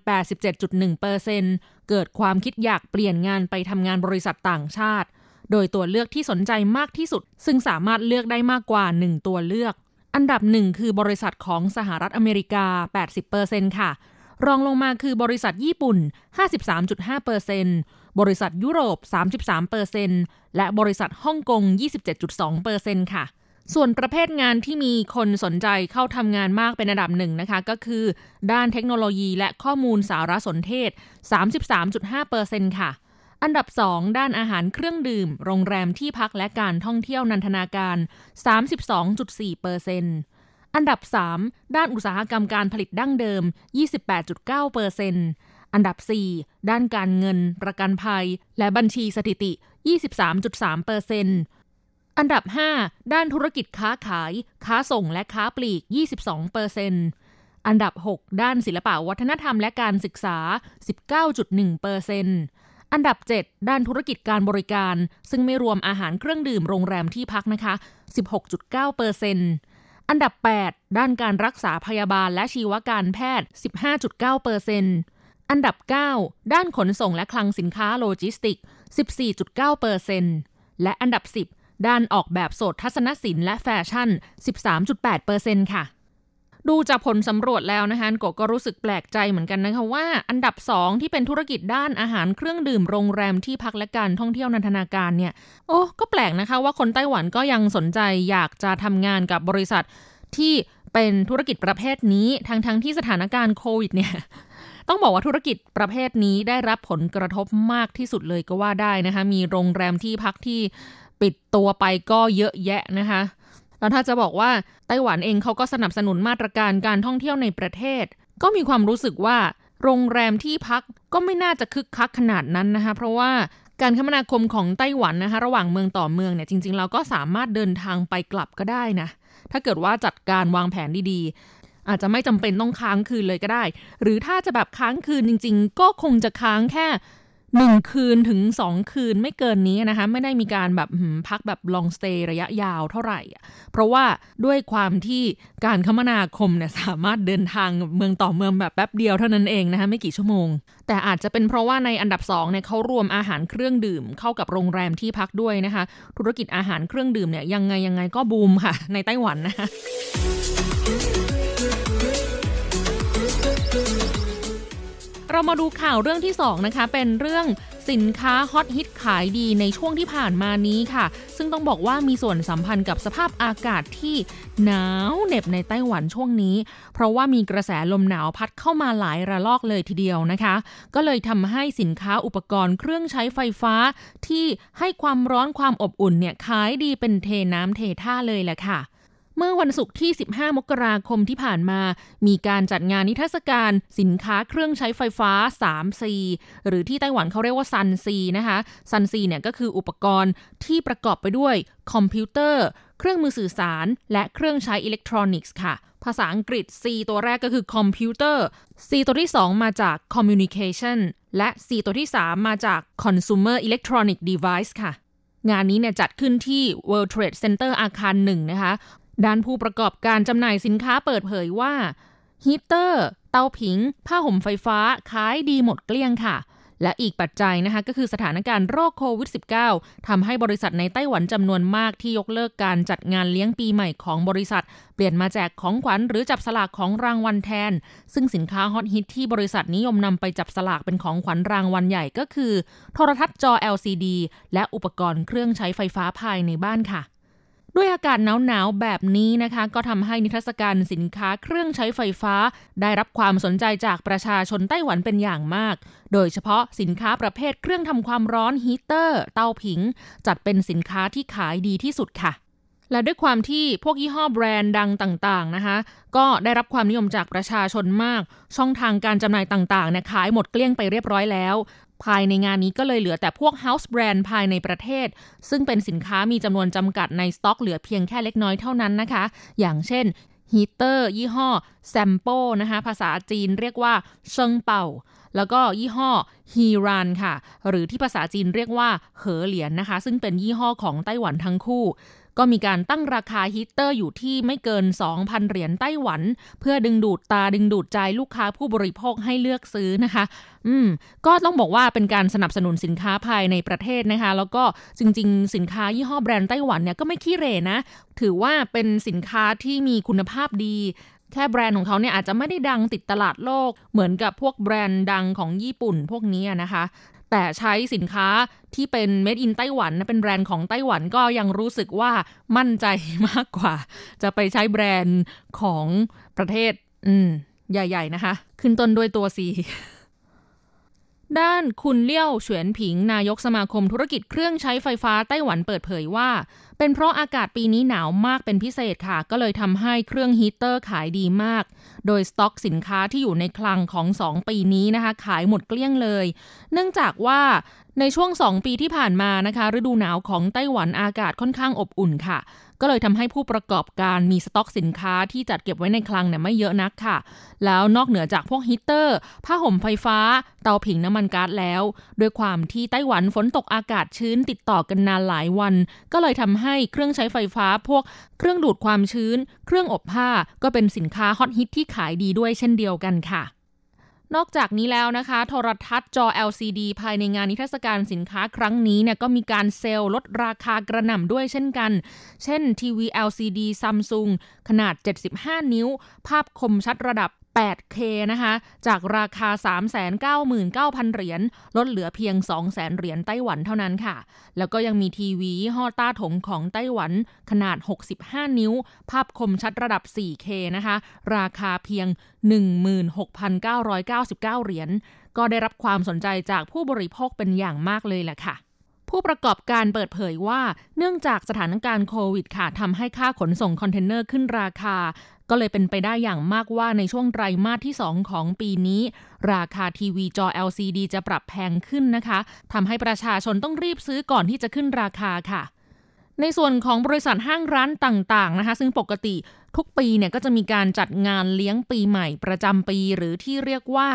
87.1%เกิดความคิดอยากเปลี่ยนงานไปทำงานบริษัทต่างชาติ โดยตัวเลือกที่สนใจมากที่สุด ซึ่งสามารถเลือกได้มากกว่า 1 ตัวเลือก อันดับหนึ่งคือบริษัทของสหรัฐอเมริกา 80%ค่ะ รองลงมาคือบริษัทญี่ปุ่น 53.5%บริษัทยุโรป 33%และบริษัทฮ่องกง 27.2%ค่ะ ส่วนประเภทงานที่มีคนสนใจเข้าทำงานมากเป็นอันดับหนึ่งนะคะ ก็คือ ด้านเทคโนโลยีและข้อมูลสารสนเทศ 33.5%ค่ะอันดับ 2 ด้านอาหารเครื่องดื่ม โรงแรมที่พักและการท่องเที่ยวนันทนาการ 32.4%อันันดับ 3 ด้านอุตสาหกรรมการผลิตดั้งเดิม 28.9%อันดับ 4 ด้านการเงิน ประกันภัย และบัญชีสถิติ 23.3%อันดับ 5 ด้านธุรกิจค้าขาย ค้าส่งและค้าปลีก 22%อันดับ 6 ด้านศิลปะวัฒนธรรมและการศึกษา 19.1%อันดับ 7 ด้านธุรกิจการบริการ ซึ่งไม่รวมอาหารเครื่องดื่มโรงแรมที่พักนะคะ 16.9%อัน อันดับ 8 ด้านการรักษาพยาบาลและชีวการแพทย์ 15.9%อันดับ 9 ด้านขนส่งและคลังสินค้าโลจิสติกส์ 14.9%และอันดับ 10 ด้านออกแบบโสดทัศนศิลป์และแฟชั่น 13.8%ค่ะ ดูจากผลสำรวจแล้วนะคะโกก็รู้สึกแปลกใจเหมือนกันนะคะว่า อันดับ 2 ที่เป็นธุรกิจด้านอาหารเครื่องดื่มโรงแรมที่พักและการท่องเที่ยวนันทนาการเนี่ย โอ้ก็แปลกนะคะว่าคนไต้หวันก็ยังสนใจอยากจะทำงานกับบริษัทที่เป็นธุรกิจประเภทนี้ทั้งๆทที่สถานการณ์โควิดเนี่ยต้องบอกว่าธุรกิจประเภทนี้ได้รับผลกระทบมากที่สุดเลยก็ว่าได้นะคะ มีโรงแรมที่พักที่ปิดตัวไปก็เยอะแยะนะคะ แล้วถ้าจะบอกว่าไต้หวันเองเขาก็สนับสนุนมาตรการการท่องเที่ยวในประเทศ ก็มีความรู้สึกว่า โรงแรมที่พักก็ไม่น่าจะคึกคักขนาดนั้นนะคะ เพราะว่าการคมนาคมของไต้หวันนะคะระหว่างเมืองต่อเมืองเนี่ยจริงๆเราก็สามารถเดินทางไปกลับก็ได้นะถ้าเกิดว่าจัดการวางแผนดีๆ อาจจะไม่จำเป็นต้องค้างคืนเลยก็ได้ หรือถ้าจะแบบค้างคืนจริง ๆ ก็คงจะค้างแค่ หนึ่งคืนถึงสองคืนไม่เกินนี้นะคะ ไม่ได้มีการแบบพักแบบลองสเตย์ระยะยาวเท่าไหร่ เพราะว่าด้วยความที่การคมนาคมเนี่ยสามารถเดินทางเมืองต่อเมืองแบบแป๊บเดียวเท่านั้นเองนะคะไม่กี่ชั่วโมง แต่อาจจะเป็นเพราะว่าในอันดับ2เนี่ยเขารวมอาหารเครื่องดื่มเข้ากับโรงแรมที่พักด้วยนะคะ ธุรกิจอาหารเครื่องดื่มเนี่ยยังไงยังไงก็บูมค่ะ ในไต้หวันนะคะ เรามาดูข่าวเรื่องที่2นะคะเป็นเรื่องสินค้าฮอตฮิตขายดีในช่วงที่ผ่านมานี้ค่ะ ซึ่งต้องบอกว่ามีส่วนสัมพันธ์กับสภาพอากาศที่หนาวเหน็บในไต้หวันช่วงนี้ เพราะว่ามีกระแสลมหนาวพัดเข้ามาหลายระลอกเลยทีเดียวนะคะ ก็เลยทำให้สินค้าอุปกรณ์เครื่องใช้ไฟฟ้า ที่ให้ความร้อนความอบอุ่นเนี่ยขายดีเป็นเทน้ำเทท่าเลยแหละค่ะ เมื่อวันศุกร์ที่ 15 มกราคมที่ผ่านมา มีการจัดงานนิทรรศการสินค้าเครื่องใช้ไฟฟ้า 3C หรือที่ไต้หวันเขาเรียกว่า 三 C นะคะ Sun C เนี่ยก็คืออุปกรณ์ที่ประกอบไปด้วยคอมพิวเตอร์ เครื่องมือสื่อสาร และเครื่องใช้อิเล็กทรอนิกส์ค่ะภาษาอังกฤษ C ตัวแรกก็คือคอมพิวเตอร์ C ตัวที่ 2 มาจาก communication และ C ตัวที่ 3 มาจาก consumer electronic device ค่ะ งานนี้เนี่ยจัดขึ้นที่ World Trade Center อาคารหนึ่งนะคะ ด้านผู้ประกอบการจำหน่ายสินค้าเปิดเผยว่าฮีเตอร์เตาผิง ผ้าห่มไฟฟ้าขายดีหมดเกลี้ยงค่ะ และอีกปัจจัยนะคะก็คือสถานการณ์โรคโควิด -19 ทำให้บริษัทในไต้หวันจำนวนมากที่ยกเลิกการจัดงานเลี้ยงปีใหม่ของบริษัท เปลี่ยนมาแจกของขวัญหรือจับสลากของรางวัลแทน ซึ่งสินค้าฮอตฮิตที่บริษัทนิยมนำไปจับสลากเป็นของขวัญรางวัลใหญ่ก็คือ โทรทัศน์จอ LCD และอุปกรณ์เครื่องใช้ไฟฟ้าภายในบ้านค่ะ ด้วยอากาศหนาวๆแบบนี้นะคะ ก็ทำให้นิทรรศการสินค้าเครื่องใช้ไฟฟ้า ได้รับความสนใจจากประชาชนไต้หวันเป็นอย่างมาก โดยเฉพาะสินค้าประเภทเครื่องทำความร้อนฮีเตอร์ เตาผิง จัดเป็นสินค้าที่ขายดีที่สุดค่ะและด้วยความที่พวกยี่ห้อแบรนด์ดังต่างๆนะคะ ก็ได้รับความนิยมจากประชาชนมาก ช่องทางการจำหน่ายต่างๆเนี่ยขายหมดเกลี้ยงไปเรียบร้อยแล้ว ภายในงานนี้ก็เลยเหลือแต่พวก House Brand ภายในประเทศ ซึ่งเป็นสินค้ามีจำนวนจำกัดในสต็อกเหลือเพียงแค่เล็กน้อยเท่านั้นนะคะ อย่างเช่นฮีเตอร์ยี่ห้อ Sampo นะคะภาษาจีนเรียกว่า聲寶 แล้วก็ยี่ห้อ HERAN ค่ะ หรือที่ภาษาจีนเรียกว่า禾聯นะคะ ซึ่งเป็นยี่ห้อของไต้หวันทั้งคู่ ก็มีการตั้งราคาฮีเตอร์อยู่ที่ไม่เกิน 2,000 เหรียญไต้หวัน เพื่อดึงดูดตาดึงดูดใจลูกค้าผู้บริโภคให้เลือกซื้อนะคะ อืม ก็ต้องบอกว่าเป็นการสนับสนุนสินค้าภายในประเทศนะคะ แล้วก็จริง ๆ สินค้ายี่ห้อแบรนด์ไต้หวันเนี่ยก็ไม่ขี้เรนะ ถือว่าเป็นสินค้าที่มีคุณภาพดีแค่แบรนด์ของเขาเนี่ยอาจจะไม่ได้ดังติดตลาดโลก เหมือนกับพวกแบรนด์ดังของญี่ปุ่นพวกนี้นะคะ แต่ใช้สินค้าที่เป็น made in ไต้หวันเป็นแบรนด์ของไต้หวันก็ยังรู้สึกว่ามั่นใจมากกว่า จะไปใช้แบรนด์ของประเทศ อืม ใหญ่ ๆ นะคะ ขึ้นต้นด้วยตัว C ด้านคุณเลี่ยวเฉวียนผิง นายกสมาคมธุรกิจเครื่องใช้ไฟฟ้าไต้หวันเปิดเผยว่า เป็นเพราะอากาศปีนี้หนาวมากเป็นพิเศษค่ะ ก็เลยทำให้เครื่องฮีเตอร์ขายดีมาก โดยสต็อกสินค้าที่อยู่ในคลังของ 2 ปีนี้นะคะ ขายหมดเกลี้ยงเลย เนื่องจากว่าในช่วง 2 ปีที่ผ่านมานะคะ ฤดูหนาวของไต้หวันอากาศค่อนข้างอบอุ่นค่ะ ก็เลยทำให้ผู้ประกอบการมีสต็อกสินค้าที่จัดเก็บไว้ในคลังเนี่ยไม่เยอะนักค่ะ แล้วนอกเหนือจากพวกฮีเตอร์ ผ้าห่มไฟฟ้า เตาผิงน้ำมันก๊าซแล้ว ด้วยความที่ไต้หวันฝนตกอากาศชื้นติดต่อกันนานหลายวัน ก็เลยทำให้เครื่องใช้ไฟฟ้าพวกเครื่องดูดความชื้น เครื่องอบผ้าก็เป็นสินค้าฮอตฮิตที่ขายดีด้วยเช่นเดียวกันค่ะนอกจากนี้แล้วนะคะ โทรทัศน์จอ LCD ภายในงานนิทรรศการสินค้าครั้งนี้เนี่ยก็มีการเซลล์ลดราคากระหน่ำด้วยเช่นกัน เช่นทีวี LCD Samsung ขนาด 75 นิ้ว ภาพคมชัดระดับ 8K นะคะ จากราคา 399,000 เหรียญ ลดเหลือเพียง 200,000 เหรียญไต้หวันเท่านั้นค่ะ แล้วก็ยังมีทีวีฮอต้าถงของไต้หวันขนาด 65 นิ้ว ภาพคมชัดระดับ 4K นะคะ ราคาเพียง 16,999 เหรียญ ก็ได้รับความสนใจจากผู้บริโภคเป็นอย่างมากเลยแหละค่ะผู้ประกอบการเปิดเผยว่า เนื่องจากสถานการณ์โควิดค่ะทำให้ค่าขนส่งคอนเทนเนอร์ขึ้นราคา ก็เลยเป็นไปได้อย่างมากว่าในช่วงไตรมาสที่ 2 ของปีนี้ ราคาทีวีจอ LCD จะปรับแพงขึ้นนะคะทำให้ประชาชนต้องรีบซื้อก่อนที่จะขึ้นราคาค่ะ ในส่วนของบริษัทห้างร้านต่างๆนะคะ ซึ่งปกติทุกปีเนี่ยก็จะมีการจัดงานเลี้ยงปีใหม่ประจำปีหรือที่เรียกว่า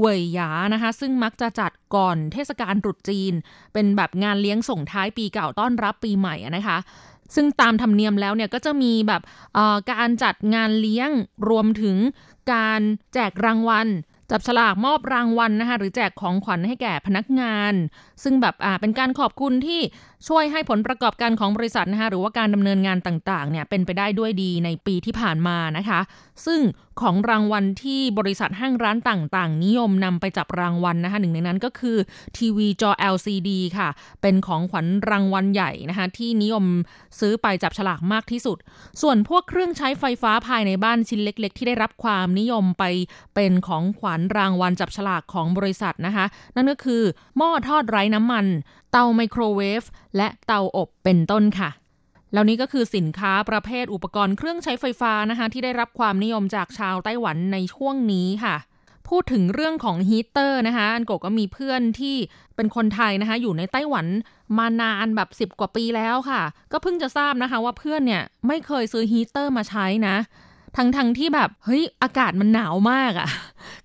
เวยหยานะคะ ซึ่งมักจะจัดก่อนเทศกาลตรุษจีน เป็นแบบงานเลี้ยงส่งท้ายปีเก่าต้อนรับปีใหม่นะคะ ซึ่งตามธรรมเนียมแล้วเนี่ยก็จะมีแบบการจัดงานเลี้ยงรวมถึงการแจกรางวัล จับฉลากมอบรางวัลนะคะหรือแจกของขวัญให้แก่พนักงาน ซึ่งแบบอ่าเป็นการขอบคุณที่ช่วยให้ผลประกอบการของบริษัทนะคะหรือว่าการดำเนินงานต่างๆเนี่ยเป็นไปได้ด้วยดีในปีที่ผ่านมานะคะ ซึ่งของรางวัลที่บริษัทห้างร้านต่างๆ นิยมนำไปจับรางวัลนะคะหนึ่งในนั้นก็คือทีวีจอ LCD ค่ะ เป็นของขวัญรางวัลใหญ่นะคะที่นิยมซื้อไปจับฉลากมากที่สุด ส่วนพวกเครื่องใช้ไฟฟ้าภายในบ้านชิ้นเล็ก ๆ ที่ได้รับความนิยมไปเป็นของขวัญรางวัลจับฉลากของบริษัทนะคะ นั่นก็คือหม้อทอดไร้น้ำมันเตาไมโครเวฟและเตาอบเป็นต้นค่ะแล้วนี้ก็คือสินค้าประเภทอุปกรณ์เครื่องใช้ไฟฟ้านะคะที่ได้รับความนิยมจากชาวไต้หวันในช่วงนี้ค่ะ พูดถึงเรื่องของฮีเตอร์นะคะอันโกก็มีเพื่อนที่เป็นคนไทยนะคะอยู่ในไต้หวันมานานแบบ 10 กว่าปีแล้วค่ะ ก็เพิ่งจะทราบนะคะว่าเพื่อนเนี่ยไม่เคยซื้อฮีเตอร์มาใช้นะ ทั้งๆทที่แบบเฮ้ยอากาศมันหนาวมากอะ่ะ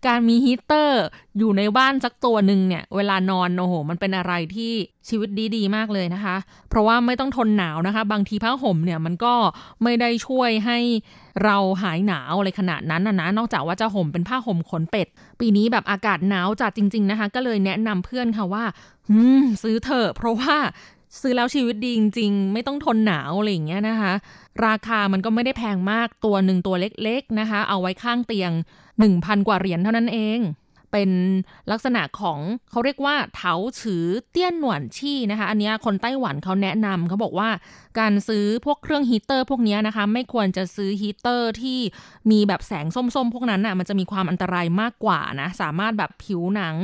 การมีฮีเตอร์อยู่ในบ้านสักตัวหนึ่งเนี่ย เวลานอนโอ้โห มันเป็นอะไรที่ชีวิตดีๆมากเลยนะคะ เพราะว่าไม่ต้องทนหนาวนะคะ บางทีผ้าห่มเนี่ยมันก็ไม่ได้ช่วยให้เราหายหนาวอะไรขนาดนั้นนะนะ นอกจากว่าจะห่มเป็นผ้าห่มขนเป็ด ปีนี้แบบอากาศหนาวจัดจริง ๆนะคะ ก็เลยแนะนำเพื่อนค่ะว่าอืมซื้อเถอะเพราะว่าซื้อแล้วชีวิตดีจริง ๆ ไม่ต้องทนหนาวอะไรอย่างเงี้ยนะคะ ราคามันก็ไม่ได้แพงมากตัวหนึ่งตัวเล็กๆนะคะ เอาไว้ข้างเตียง 1,000 กว่าเหรียญเท่านั้นเอง เป็นลักษณะของเขาเรียกว่าเถาฉือเตี้ยนหนวนชี่นะคะ อันนี้คนไต้หวันเขาแนะนำเขาบอกว่า การซื้อพวกเครื่องฮีเตอร์พวกนี้นะคะ ไม่ควรจะซื้อฮีเตอร์ที่มีแบบแสงส้มๆ พวกนั้นอะมันจะมีความอันตรายมากกว่านะ สามารถแบบผิวหนัง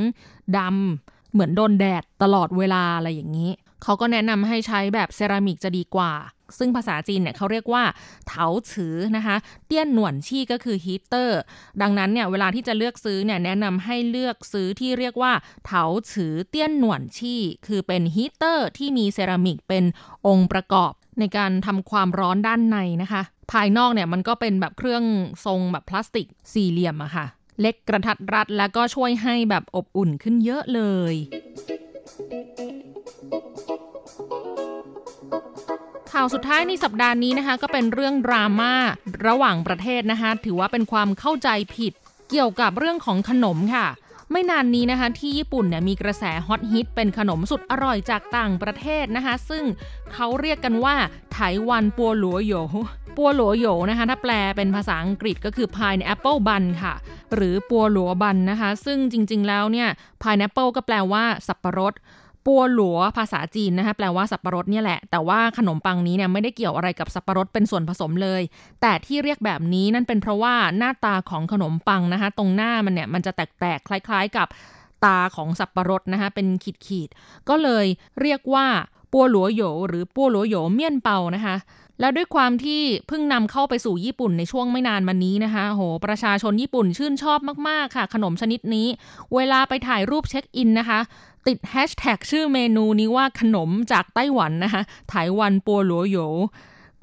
ดำเหมือนโดนแดดตลอดเวลาอะไรอย่างนี้เขาก็แนะนำให้ใช้แบบเซรามิกจะดีกว่า ซึ่งภาษาจีนเนี่ยเขาเรียกว่าเถาฉือนะคะ 電暖器ก็คือฮีเตอร์ ดังนั้นเนี่ยเวลาที่จะเลือกซื้อเนี่ยแนะนำให้เลือกซื้อที่เรียกว่า陶瓷電暖器คือเป็นฮีเตอร์ที่มีเซรามิกเป็นองค์ประกอบในการทำความร้อนด้านในนะคะ ภายนอกเนี่ยมันก็เป็นแบบเครื่องทรงแบบพลาสติกสี่เหลี่ยมอะค่ะ เล็กกระทัดรัดแล้วก็ช่วยให้แบบอบอุ่นขึ้นเยอะเลย ข่าวสุดท้ายในสัปดาห์นี้นะคะ ก็เป็นเรื่องดราม่าระหว่างประเทศนะคะ ถือว่าเป็นความเข้าใจผิด เกี่ยวกับเรื่องของขนมค่ะ ไม่นานนี้นะคะที่ญี่ปุ่นเนี่ยมีกระแสฮอตฮิตเป็นขนมสุดอร่อยจากต่างประเทศนะคะ ซึ่งเขาเรียกกันว่าไถวันปัวหลัวโยปัวหลัวโยนะคะ ถ้าแปลเป็นภาษาอังกฤษก็คือ pineapple bun ค่ะ หรือปัวหลัวบันนะคะ ซึ่งจริงๆแล้วเนี่ย pineapple ก็แปลว่าสับปะรด ปัวหลัวภาษาจีนนะคะแปลว่าสับปะรดเนี่ยแหละ แต่ว่าขนมปังนี้เนี่ยไม่ได้เกี่ยวอะไรกับสับปะรดเป็นส่วนผสมเลย แต่ที่เรียกแบบนี้นั่นเป็นเพราะว่าหน้าตาของขนมปังนะคะตรงหน้ามันเนี่ยมันจะแตกๆคล้าย ๆ กับตาของสับปะรดนะคะเป็นขีดๆก็เลยเรียกว่าปัวหลัวโหยหรือปัวหลัวโหยเมี่ยนเปานะคะ แล้วด้วยความที่เพิ่งนำเข้าไปสู่ญี่ปุ่นในช่วงไม่นานมานี้นะคะโหประชาชนญี่ปุ่นชื่นชอบมาก ๆ ค่ะ ขนมชนิดนี้ เวลาไปถ่ายรูปเช็คอินนะคะ ติดแฮชแท็กชื่อเมนูนี้ว่าขนมจากไต้หวันนะคะไต้หวัน 菠蘿油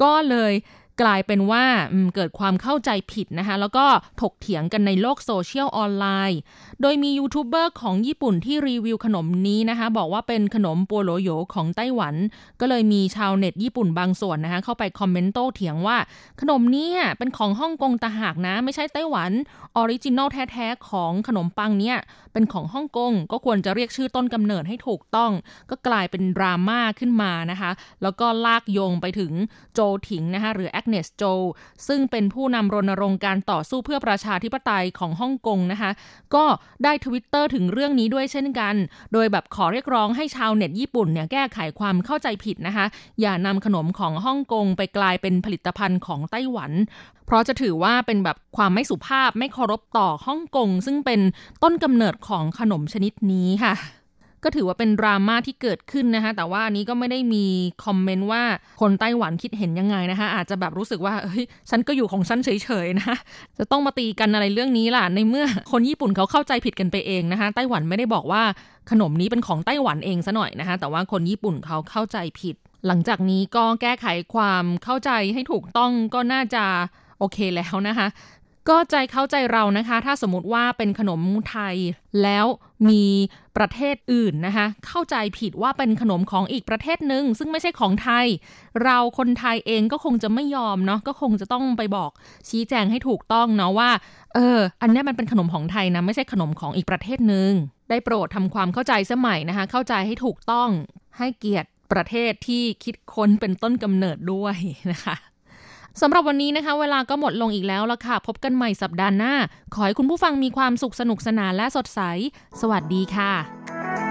ก็เลย กลายเป็นว่าเกิดความเข้าใจผิดนะคะ แล้วก็ถกเถียงกันในโลกโซเชียลออนไลน์ โดยมียูทูบเบอร์ของญี่ปุ่นที่รีวิวขนมนี้นะคะ บอกว่าเป็นขนม 菠蘿油 ของไต้หวัน ก็เลยมีชาวเน็ตญี่ปุ่นบางส่วนนะคะ เข้าไปคอมเมนต์โต้เถียงว่า ขนมนี้เป็นของฮ่องกงตะหากนะ ไม่ใช่ไต้หวัน original แท้ๆของขนมปังเนี่ยเป็นของฮ่องกงก็ควรจะเรียกชื่อต้นกำเนิดให้ถูกต้อง ก็กลายเป็นดราม่าขึ้นมานะคะ แล้วก็ลากโยงไปถึงโจถิงนะคะหรือ Agnes Chow ซึ่งเป็นผู้นำรณรงค์การต่อสู้เพื่อประชาธิปไตยของฮ่องกงนะคะ ก็ได้ทวิตเตอร์ถึงเรื่องนี้ด้วยเช่นกัน โดยแบบขอเรียกร้องให้ชาวเน็ตญี่ปุ่นเนี่ยแก้ไขความเข้าใจผิดนะคะ อย่านำขนมของฮ่องกงไปกลายเป็นผลิตภัณฑ์ของไต้หวัน เพราะจะถือว่าเป็นแบบความไม่สุภาพไม่เคารพต่อฮ่องกงซึ่งเป็นต้นกำเนิดของขนมชนิดนี้ค่ะ ก็ถือว่าเป็นดราม่าที่เกิดขึ้นนะคะ แต่ว่านี้ก็ไม่ได้มีคอมเมนต์ว่าคนไต้หวันคิดเห็นยังไงนะคะ อาจจะแบบรู้สึกว่าเฮ้ยฉันก็อยู่ของฉันเฉยๆนะจะต้องมาตีกันอะไรเรื่องนี้ล่ะในเมื่อคนญี่ปุ่นเขาเข้าใจผิดกันไปเองนะคะไต้หวันไม่ได้บอกว่าขนมนี้เป็นของไต้หวันเองซะหน่อยนะคะแต่ว่าคนญี่ปุ่นเขาเข้าใจผิด หลังจากนี้ก็แก้ไขความเข้าใจให้ถูกต้องก็น่าจะโอเคแล้วนะคะ ก็ใจเข้าใจเรานะคะ ถ้าสมมติว่าเป็นขนมไทย แล้วมีประเทศอื่นนะคะ เข้าใจผิดว่าเป็นขนมของอีกประเทศหนึ่งซึ่งไม่ใช่ของไทย เราคนไทยเองก็คงจะไม่ยอมเนาะก็คงจะต้องไปบอกชี้แจงให้ถูกต้องเนาะว่า เออ อันนี้มันเป็นขนมของไทยนะ ไม่ใช่ขนมของอีกประเทศหนึ่งได้โปรดทำความเข้าใจสมัยนะคะ เข้าใจให้ถูกต้องให้เกียรติประเทศที่คิดค้นเป็นต้นกำเนิดด้วยนะคะ สำหรับวันนี้นะคะ เวลาก็หมดลงอีกแล้วละค่ะ พบกันใหม่สัปดาห์หน้า ขอให้คุณผู้ฟังมีความสุขสนุกสนานและสดใส สวัสดีค่ะ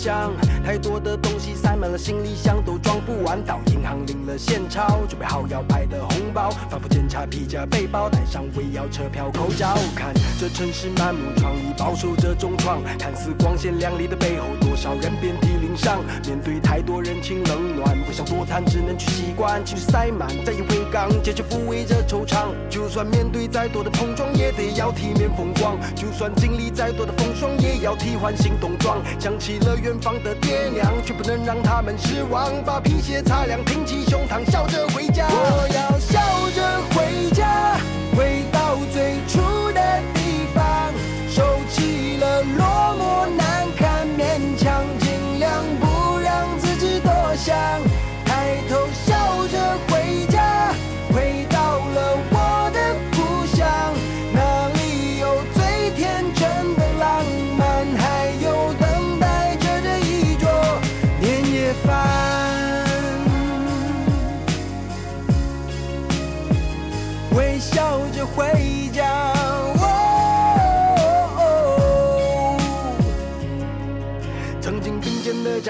箱。太多的东西塞满了行李箱，都装不完。到银行领了现钞，准备好要拍的红包，反复检查皮夹、背包，带上尾要车票、口罩。看这城市满目疮痍，饱受着重创。看似光鲜亮丽的背后，少人遍体鳞伤。面对太多人情冷暖，不想多谈，只能去习惯。情绪塞满，再也回港，结局抚慰着惆怅。就算面对再多的碰撞，也得要体面风光。就算经历再多的风霜，也要替换新冬装。想起了远方的爹娘，却不能让他们失望。把皮鞋擦亮，挺起胸膛，笑着回家。我要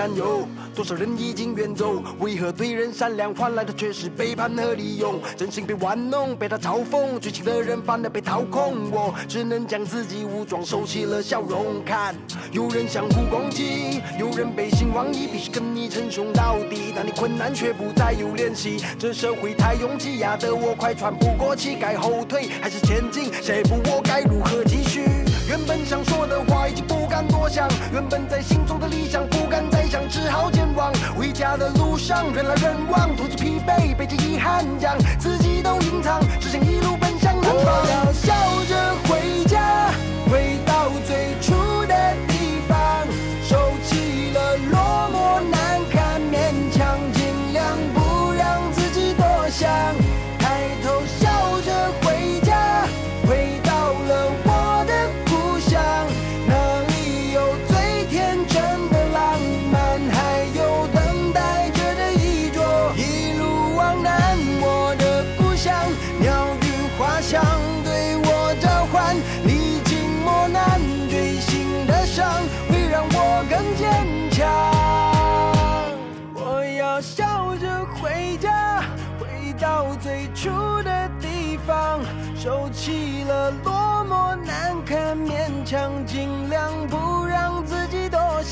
担忧，多少人已经远走？为何对人善良换来的却是背叛和利用？真心被玩弄，被他嘲讽，追求的人反而被掏空。我只能将自己武装，收起了笑容。看，有人相互攻击，有人背信忘义，必须跟你称兄道弟。当你困难却不再有联系，这社会太拥挤，压得我快喘不过气。该后退还是前进？下一步我该如何继续？原本想说的话已经不敢多想，原本在心中的理想不敢再想，只好健忘。回家的路上人来人往，独自疲惫，背着遗憾将自己都隐藏，只想一路奔向南方。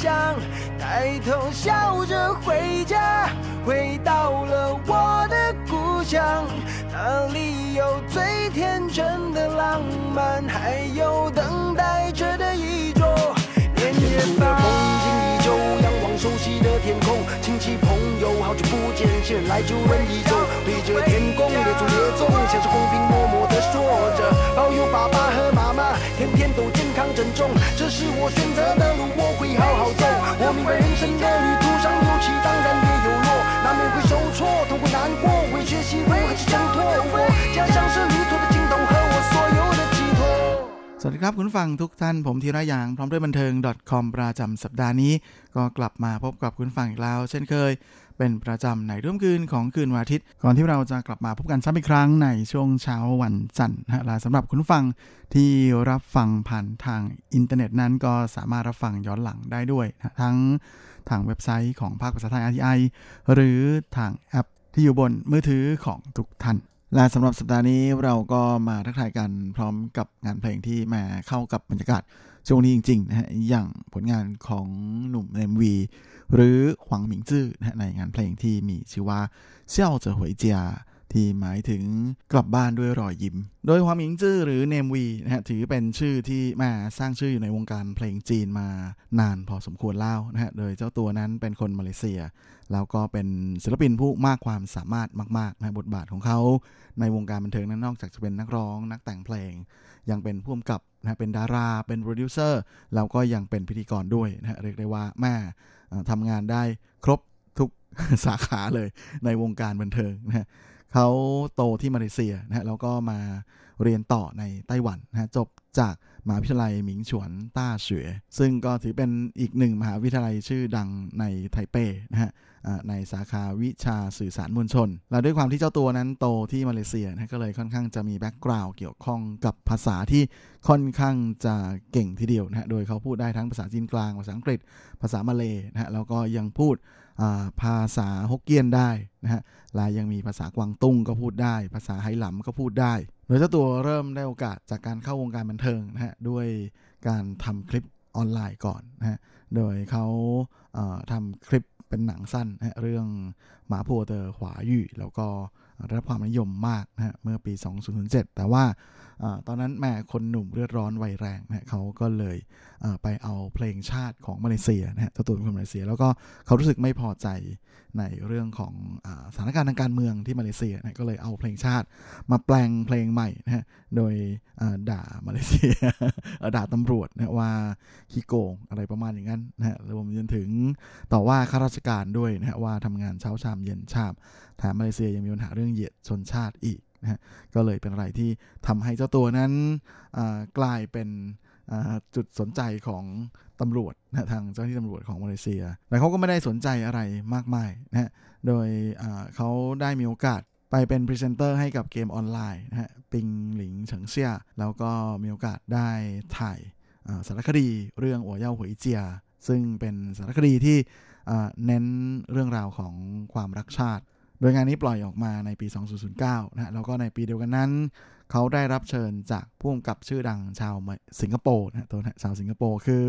想抬头笑着回家回到了我的故乡。那里有最天真的浪漫还有等待着的一桌年轻的风景依旧仰望熟悉的天空。亲戚朋友好久不见亲来就问一走对着天空列祖列宗像是公平默默的说着。保佑爸爸和妈妈天天都康珍重，这是我选择的路，我会好好走。我明白人生的旅途上有起，当然也有落，难免会受挫，痛苦难过，会学习如何去挣脱。我家乡是旅途的尽头和我所有的寄托。 สวัสดีครับคุณผู้ฟังทุกท่านผมธีระยางพร้อมด้วยบันเทิง .com ประจำสัปดาห์นี้ ก็กลับมาพบกับคุณผู้ฟังอีกแล้ว เช่นเคย เป็นประจำในร่วมคืนของคืนวันอาทิตย์ ก่อนที่เราจะกลับมาพบกันซ้ำอีกครั้งในช่วงเช้าวันจันทร์นะละสำหรับคุณฟังที่รับฟังผ่านทางอินเทอร์เน็ตนั้นก็สามารถรับฟังย้อนหลังได้ด้วยนะทั้งทางเว็บไซต์ของภาคภาษาไทย RTI หรือทางแอปที่อยู่บนมือถือของทุกท่านและสำหรับสัปดาห์นี้เราก็มาทักทายกันพร้อมกับงานเพลงที่มาเข้ากับบรรยากาศช่วงนี้จริงๆนะฮะอย่างผลงานของหนุ่มเอมวี หรือหวังหมิงจื้อในงานเพลงที่มีชื่อว่าเซี่ยวเจอหวยเจียที่หมายถึงกลับบ้านด้วยรอยยิ้ม โดยหวงหมิงจื้อหรือ Namewee นะฮะถือเป็นชื่อที่มาสร้างชื่ออยู่ในวงการเพลงจีนมานานพอสมควรแล้วนะฮะ โดยเจ้าตัวนั้นเป็นคนมาเลเซีย แล้วก็เป็นศิลปินผู้มากความสามารถมากๆนะบทบาทของเขา ในวงการบันเทิงนั้นนอกจากจะเป็นนักร้อง นักแต่งเพลง ยังเป็นผู้กำกับนะเป็นดารา เป็นโปรดิวเซอร์ แล้วก็ยังเป็นพิธีกรด้วยนะฮะเรียกได้ว่าแม่ ทำงานได้ครบทุกสาขาเลยในวงการบันเทิงนะเขาโตที่มาเลเซียนะแล้วก็มาเรียนต่อในไต้หวันนะจบจาก มหาวิทยาลัย 銘傳大學 ซึ่งก็ถือเป็นอีกหนึ่งมหาวิทยาลัยชื่อดังในไทเปนะฮะในสาขาวิชาสื่อสารมวลชน และด้วยความที่เจ้าตัวนั้นโตที่มาเลเซียนะก็เลยค่อนข้างจะมี background เกี่ยวข้องกับภาษาที่ค่อนข้างจะเก่งทีเดียวนะโดยเขาพูดได้ทั้งภาษาจีนกลาง ภาษาอังกฤษ ภาษามาเลยนะฮะแล้วก็ยังพูดภาษาฮกเกี้ยนได้นะฮะและยังมีภาษากวางตุ้งก็พูดได้ ภาษาไหหลำก็พูดได้ โดยเจ้าตัวเริ่มได้โอกาสจากการเข้าวงการบันเทิงนะฮะด้วยการทำคลิปออนไลน์ก่อนนะฮะโดยเขาเอ่อทำคลิปเป็นหนังสั้นนะฮะเรื่องหมาพัวเตอร์ขวายู่แล้วก็ได้รับความนิยมมากนะฮะเมื่อปี 2007 แต่ว่า ตอนนั้นแม่คนหนุ่มเลือดร้อนวัยแรงนะฮะเขาก็เลยไปเอาเพลงชาติของมาเลเซียนะฮะตัวเป็นคนมาเลเซีย แล้วก็เขารู้สึกไม่พอใจในเรื่องของอสถานการณ์ทางการเมืองที่มาเลเซียนะก็เลยเอาเพลงชาติมาแปลงเพลงใหม่นะฮะโดยด่ามาเลเซียด่าตำรวจนะฮะว่าขี้โกงอะไรประมาณอย่างนั้นนะฮะรวมจนถึงต่อว่าข้าราชการด้วยนะฮะว่าทำงานเช้าชามเย็นชามแถมมาเลเซียยังมีปัญหาเรื่องเหยียดชนชาติอีก นะฮะก็เลยเป็นอะไรที่ทำให้เจ้าตัวนั้นกลายเป็นจุดสนใจของตำรวจนะทางเจ้าหน้าที่ตำรวจของมาเลเซีย แต่เขาก็ไม่ได้สนใจอะไรมากมายนะฮะ โดยเขาได้มีโอกาสไปเป็นพรีเซนเตอร์ให้กับเกมออนไลน์นะฮะ 兵臨城下 แล้วก็มีโอกาสได้ถ่ายสารคดีเรื่อง 我要回家 ซึ่งเป็นสารคดีที่เน้นเรื่องราวของความรักชาติ โดยงานนี้ปล่อยออกมาในปี 2009 นะฮะแล้วก็ในปีเดียวกันนั้น เขาได้รับเชิญจากผู้กำกับชื่อดังชาวสิงคโปร์นะฮะตัวชาวสิงคโปร์คือ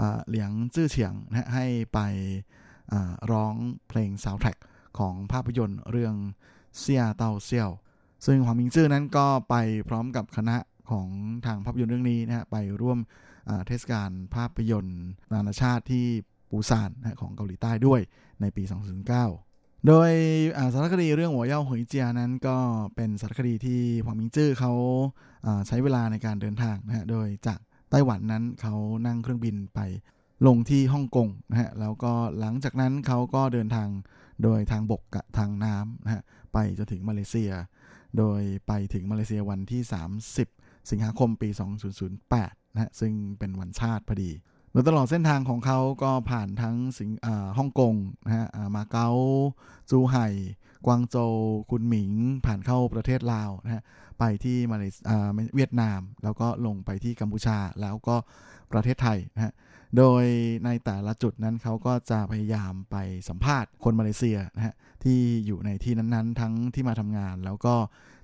อเหลียงจื้อเฉียงนะฮะให้ไปร้องเพลงซาวด์แทร็กของภาพยนตร์เรื่อง 嚇到笑 ซึ่งหวงหมิงจื้อนั้นก็ไปพร้อมกับคณะของทางภาพยนตร์เรื่องนี้นะฮะไปร่วมเทศกาลภาพยนตร์นานาชาติที่ปูซานนะฮะของเกาหลีใต้ด้วยในปี 2009 โดยสารคดีเรื่องหัวเย่าหวยเจียนั้นก็เป็นสารคดีที่หวังมิงจื้อเขาอ่าใช้เวลาในการเดินทางนะฮะ โดยจากไต้หวันนั้นเขานั่งเครื่องบินไปลงที่ฮ่องกงนะฮะ แล้วก็หลังจากนั้นเขาก็เดินทางโดยทางบกกับทางน้ำนะฮะ ไปจนถึงมาเลเซีย โดยไปถึงมาเลเซียวันที่ 30 สิงหาคมปี 2008นะฮะ ซึ่งเป็นวันชาติพอดี โดยตลอดเส้นทางของเขาก็ผ่านทั้งสิงฮ่องกงนะฮะมาเก๊าจูไห่ กวางโจวคุนหมิง ผ่านเข้าประเทศลาวนะฮะไปที่มาเลเวียดนาม แล้วก็ลงไปที่กัมพูชาแล้วก็ประเทศไทยนะฮะโดยในแต่ละจุดนั้นเขาก็จะพยายามไปสัมภาษณ์คนมาเลเซียนะฮะที่อยู่ในที่นั้นๆ ทั้งที่มาทำงานแล้วก็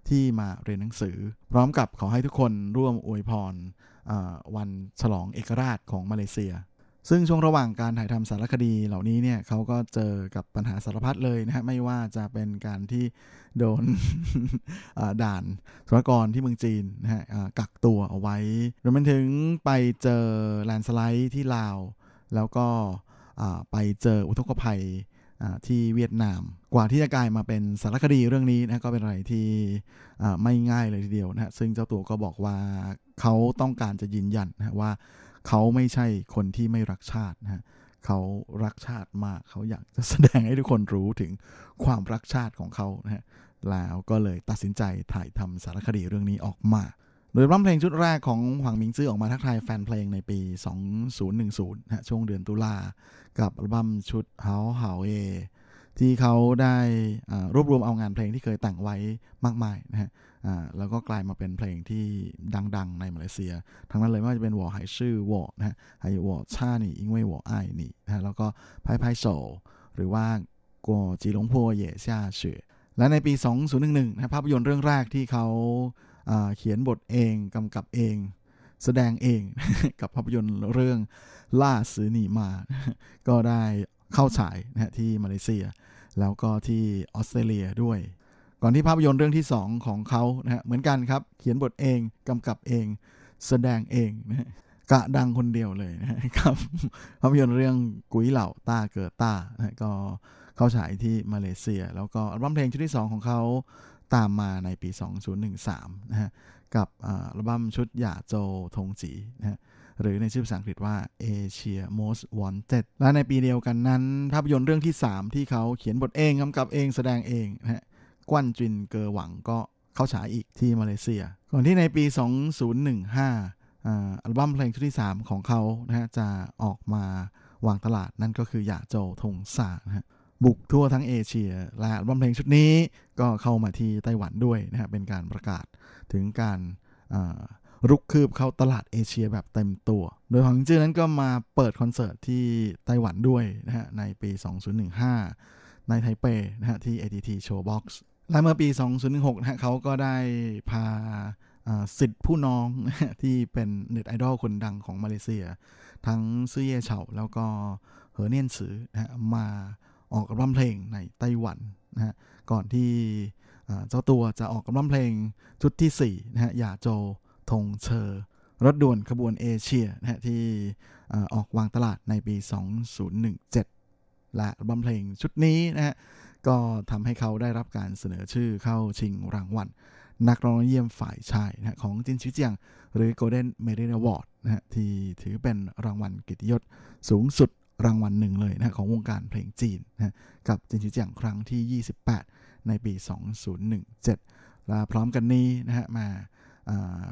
ที่มาเรียนหนังสือ พร้อมกับขอให้ทุกคนร่วมอวยพร วันฉลองเอกราชของมาเลเซีย ซึ่งช่วงระหว่างการถ่ายทำสารคดีเหล่านี้เนี่ยเขาก็เจอกับปัญหาสารพัดเลยนะฮะไม่ว่าจะเป็นการที่โดนด่านสุรกรที่เมืองจีนนะฮะกักตัวเอาไว้รวมไปถึงไปเจอแลนด์สไลด์ที่ลาว แล้วก็ไปเจออุทกภัยที่เวียดนาม กว่าที่จะกลายมาเป็นสารคดีเรื่องนี้นะก็เป็นอะไรที่ไม่ง่ายเลยทีเดียวนะฮะซึ่งเจ้าตัวก็บอกว่า เขาต้องการจะยืนยันนะว่าเขาไม่ใช่คนที่ไม่รักชาตินะฮะเขารักชาติมากเขาอยากจะแสดงให้ทุกคนรู้ถึงความรักชาติของเขานะฮะแล้วก็เลยตัดสินใจถ่ายทำสารคดีเรื่องนี้ออกมา โดยอัลบั้มเพลงชุดแรกของหวังมิงซื่อออกมาทักทายแฟนเพลงในปี 2010นะช่วงเดือนตุลา กับอัลบั้มชุดเฮาเฮาเอ ที่เขาได้รวบรวมเอางานเพลงที่เคยแต่งไว้มากมายนะฮะแล้วก็กลายมาเป็นเพลงที่ดัง ๆ ในมาเลเซีย ทั้งนั้นเลยไม่ว่าจะเป็นวอหายชื่อวอนะฮะไอวอชาหนี่อิงเว่ยวอไอหนี่นะฮะแล้วก็ไพ่ไพ่โซหรือว่ากัวจีหลงพัวเย่ชาเฉือและในปี 2011นะภาพยนตร์เรื่องแรกที่เขาเขียนบทเองกำกับเองแสดงเองกับภาพยนตร์เรื่องล่าสือหนีมา ก็ได้ เข้าฉายนะฮะที่มาเลเซีย แล้วก็ที่ออสเตรเลียด้วย ก่อนที่ภาพยนตร์เรื่องที่ 2 ของเขานะฮะเหมือนกันครับ เขียนบทเองกำกับเองแสดงเองนะฮะกะดังคนเดียวเลยนะครับภาพยนตร์เรื่องกุ้ยเหล่าต้าเกิดต้านะก็เข้าฉายที่มาเลเซีย แล้วก็อัลบั้มเพลงชุดที่ 2 ของเขาตามมาในปี 2013นะฮะกับอัลบั้มชุดหย่าโจทงจีนะฮะ หรือในชื่อภาษาอังกฤษว่า Asia Most Wanted และในปีเดียวกันนั้น ภาพยนตร์เรื่องที่ 3 ที่เขาเขียนบทเองกำกับเองแสดงเองนะฮะกวนจินเกอหวังก็เข้าฉายอีกที่มาเลเซีย ก่อนที่ในปี 2015อัลบั้มเพลงชุดที่ 3 ของเขานะฮะจะออกมาวางตลาดนั่นก็คือหย่าโจทงซานะฮะบุกทั่วทั้งเอเชีย และอัลบั้มเพลงชุดนี้ก็เข้ามาที่ไต้หวันด้วยนะฮะเป็นการประกาศถึงการา รุกคืบเข้าตลาดเอเชียแบบเต็มตัว โดยหวังจื้อนั้นก็มาเปิดคอนเสิร์ตที่ไต้หวันด้วยนะฮะในปี 2015 ในไทเปนะฮะที่ ATT Showbox และเมื่อปี 2016นะฮะเขาก็ได้พาสิทธิ์ผู้น้องที่เป็นเน็ตไอดอลคนดังของมาเลเซีย ทั้งซื่อเย่เฉาแล้วก็เหอเนียนซือนะฮะมาออกอัลบั้มเพลงในไต้หวันนะฮะก่อนที่เจ้าตัวจะออกอัลบั้มเพลงชุดที่4นะฮะหย่าโจ ธงเชอรถด่วนขบวนเอเชียนะฮะที่อ่ออกวางตลาดในปี 2017 และบัมเพลงชุดนี้นะฮะก็ทำให้เขาได้รับการเสนอชื่อเข้าชิงรางวัล นักร้องเยี่ยมฝ่ายชายนะของจินชิเจียง หรือ Golden Melody Award นะฮะที่ถือเป็นรางวัลเกียรติยศสูงสุดรางวัลหนึ่งเลยนะฮะของวงการเพลงจีนนะฮะกับ 金曲獎 ครั้งที่ 28 ในปี 2017 และพร้อมกันนี้นะฮะมา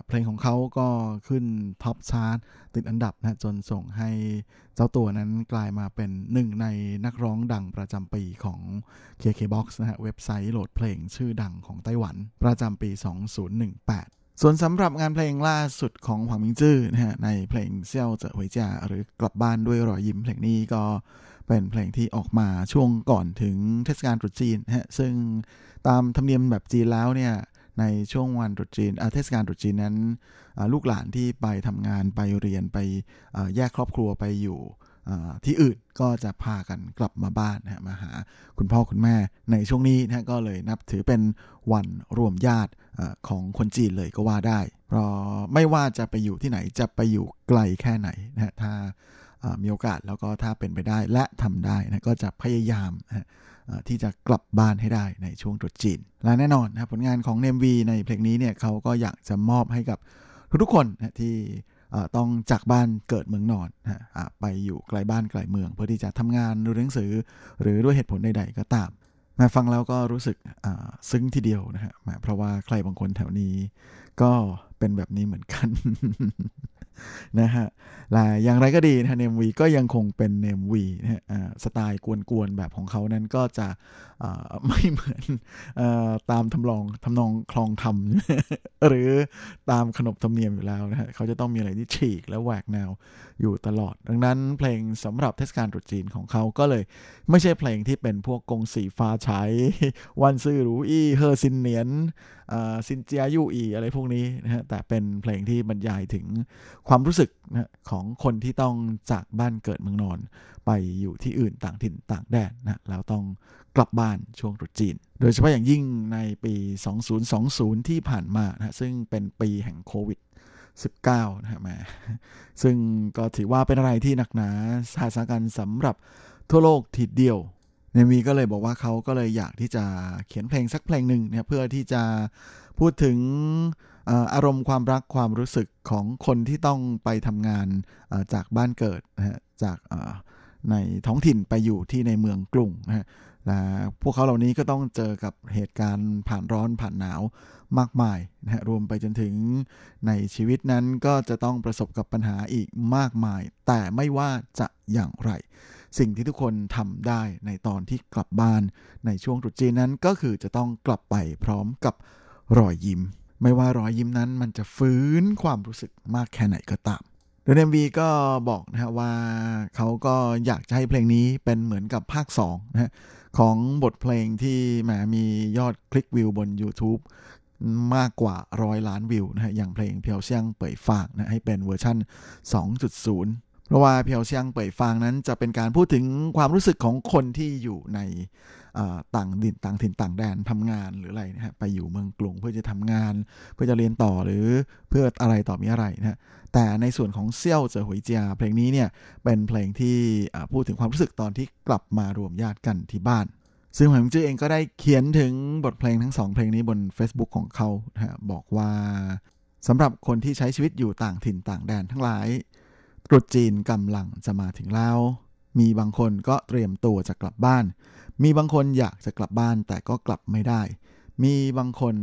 เพลงของเขาก็ขึ้น top chart ติดอันดับนะจนส่งให้เจ้าตัวนั้นกลายมาเป็นหนึ่งในนักร้องดังประจำปีของ KKBOX นะฮะเว็บไซต์โหลดเพลงชื่อดังของไต้หวัน ประจำปี 2018ส่วนสำหรับงานเพลงล่าสุดของหวังมิงจื้อนะฮะในเพลงเซี่ยวเจ๋อหวยจ่าหรือกลับบ้านด้วยรอยยิ้มเพลงนี้ก็เป็นเพลงที่ออกมาช่วงก่อนถึงเทศกาลตรุษจีนนะฮะซึ่งตามธรรมเนียมแบบจีนแล้วเนี่ย ในช่วงวันตรุษจีนเทศกาลตรุษจีนนั้น ลูกหลานที่ไปทำงานไปเรียนไปแยกครอบครัวไปอยู่ที่อื่นก็จะพากันกลับมาบ้านนะมาหาคุณพ่อคุณแม่ในช่วงนี้นะก็เลยนับถือเป็นวันรวมญาติของคนจีนเลยก็ว่าได้ เพราะไม่ว่าจะไปอยู่ที่ไหนจะไปอยู่ไกลแค่ไหนนะฮะถ้า มีโอกาสแล้วก็ถ้าเป็นไปได้และทำได้นะก็จะพยายามนะที่จะกลับบ้านให้ได้ในช่วงตรุษจีน และแน่นอนนะผลงานของเนมวีในเพลงนี้เนี่ยเขาก็อยากจะมอบให้กับทุกๆคนนะที่ต้องจากบ้านเกิดเมืองนอนนะไปอยู่ไกลบ้านไกลเมือง เพื่อที่จะทำงานดูหนังสือ หรือด้วยเหตุผลใดๆก็ตามมาฟังแล้วก็รู้สึกซึ้งทีเดียวนะฮะเพราะว่าใครบางคนแถวนี้ก็เป็นแบบนี้เหมือนกัน นะฮะและอย่างไรก็ดีนะเนมวีก็ยังคงเป็นเนมวีนะฮะสไตล์กวนๆแบบของเขานั้นก็จะไม่เหมือนอตามทำลองทำนองคลองทำหรือตามขนบธรรมเนียมอยู่แล้วนะฮะเขาจะต้องมีอะไรที่ฉีกและแหวกแนวอยู่ตลอด ดังนั้นเพลงสำหรับเทศกาลตรุษจีนของเขาก็เลยไม่ใช่เพลงที่เป็นพวกกงสีฟ้าใช้วันซื่อหรูอี้เฮอซินเนียนซินเจียยูอีอะไรพวกนี้นะฮะแต่เป็นเพลงที่บรรยายถึงความรู้สึกนะของคนที่ต้องจากบ้านเกิดเมืองนอน ไปอยู่ที่อื่นต่างถิ่นต่างแดนนะแล้วต้องกลับบ้านช่วงตรุษจีน โดยเฉพาะอย่างยิ่งในปี 2020 ที่ผ่านมานะซึ่งเป็นปีแห่งโควิด19นะฮะแมาซึ่งก็ถือว่าเป็นอะไรที่หนักหนาสถานการสำหรับทั่วโลกทีเดียว เนวีก็เลยบอกว่าเขาก็เลยอยากที่จะเขียนเพลงสักเพลงหนึ่งเนี่ยเพื่อที่จะพูดถึงอารมณ์ความรักความรู้สึกของคนที่ต้องไปทำงานจากบ้านเกิดนะฮะจากในท้องถิ่นไปอยู่ที่ในเมืองกรุงนะฮะและพวกเขาเหล่านี้ก็ต้องเจอกับเหตุการณ์ผ่านร้อนผ่านหนาวมากมายนะฮะรวมไปจนถึงในชีวิตนั้นก็จะต้องประสบกับปัญหาอีกมากมาย แต่ไม่ว่าจะอย่างไร สิ่งที่ทุกคนทำได้ในตอนที่กลับบ้านในช่วงตรุษจีนนั้นก็คือจะต้องกลับไปพร้อมกับรอยยิ้ม ไม่ว่ารอยยิ้มนั้นมันจะฟื้นความรู้สึกมากแค่ไหนก็ตามโดย Namewee ก็บอกนะฮะว่าเขาก็อยากจะให้เพลงนี้เป็นเหมือนกับภาค2นะฮะของบทเพลงที่แหมมียอดคลิกวิวบน YouTube มากกว่าร้อยล้านวิวนะฮะอย่างเพลง 飄向北方 นะให้เป็นเวอร์ชั่น 2.0 เพราะว่า 飄向北方 นั้นจะเป็นการพูดถึงความรู้สึกของคนที่อยู่ในต่างดินต่างถิ่นต่างแดนทำงานหรืออะไรนะฮะไปอยู่เมืองกรุงเพื่อจะทำงาน เพื่อจะเรียนต่อหรือเพื่ออะไรต่อมีอะไรนะฮะแต่ในส่วนของเซี่ยวเจอหวยเจียเพลงนี้เนี่ยเป็นเพลงที่พูดถึงความรู้สึกตอนที่กลับมารวมญาติกันที่บ้านซึ่งหวยมิงจื้อเองก็ได้เขียนถึงบทเพลงทั้งสองเพลงนี้บน Facebook ของเขานะะบอกว่าสำหรับคนที่ใช้ชีวิตอยู่ต่างถิ่นต่างแดนทั้งหลาย ตรุษจีนกำลังจะมาถึงแล้ว มีบางคนก็เตรียมตัวจะกลับบ้าน มีบางคนอยากจะกลับบ้านแต่ก็กลับไม่ได้ มีบางคน